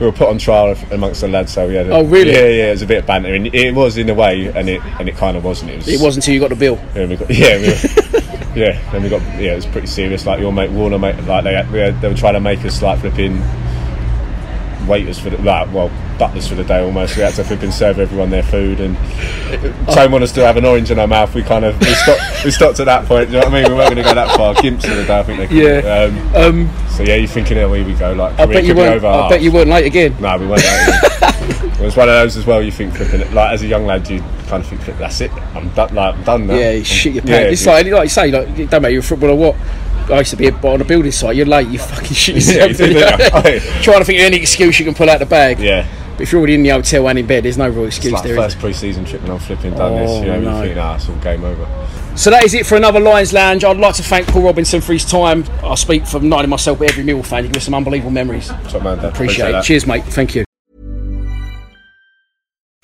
We were put on trial amongst the lads, so we had. A, Oh, really? Yeah, yeah. It was a bit of banter, and it was in a way, and it and it kind of wasn't. It was. It wasn't until you got the bill. Yeah, we got, yeah, we were, yeah, and we got yeah, it was pretty serious. Like your mate Warner, mate, like they had, we had, they were trying to make us like flipping waiters for the like well butlers for the day almost. We had to flipping serve everyone their food, and Tone wanted us to have an orange in our mouth. We kind of we stopped we stopped at that point. Do you know what I mean? We weren't going to go that far. Gimps for the day, I think they. It. Yeah. Um, Um, so yeah, you're thinking, oh, here we go. Like I bet you weren't. over. I bet you weren't late again. no, we weren't. it was one of those as well. You think flipping it like as a young lad, you kind of think that's it. I'm done. Like I'm done now. Yeah, you shit your yeah, pants. it's you- like, like you say, like, it don't matter you're a footballer or what. I used to be on a building site. You're late. You fucking shit yourself. you do, don't you? Trying to think of any excuse you can pull out the bag. Yeah. But if you're already in the hotel and in bed, there's no real It's excuse like there. first pre-season trip and I'm flipping done this. Oh, You know, no. you think, nah, it's all game over. So that is it for another Lions Lounge. I'd like to thank Paul Robinson for his time. I speak for not only myself but every Mill fan. You give us some unbelievable memories. Top man, Dad. Appreciate, it. that. Cheers, mate. Thank you.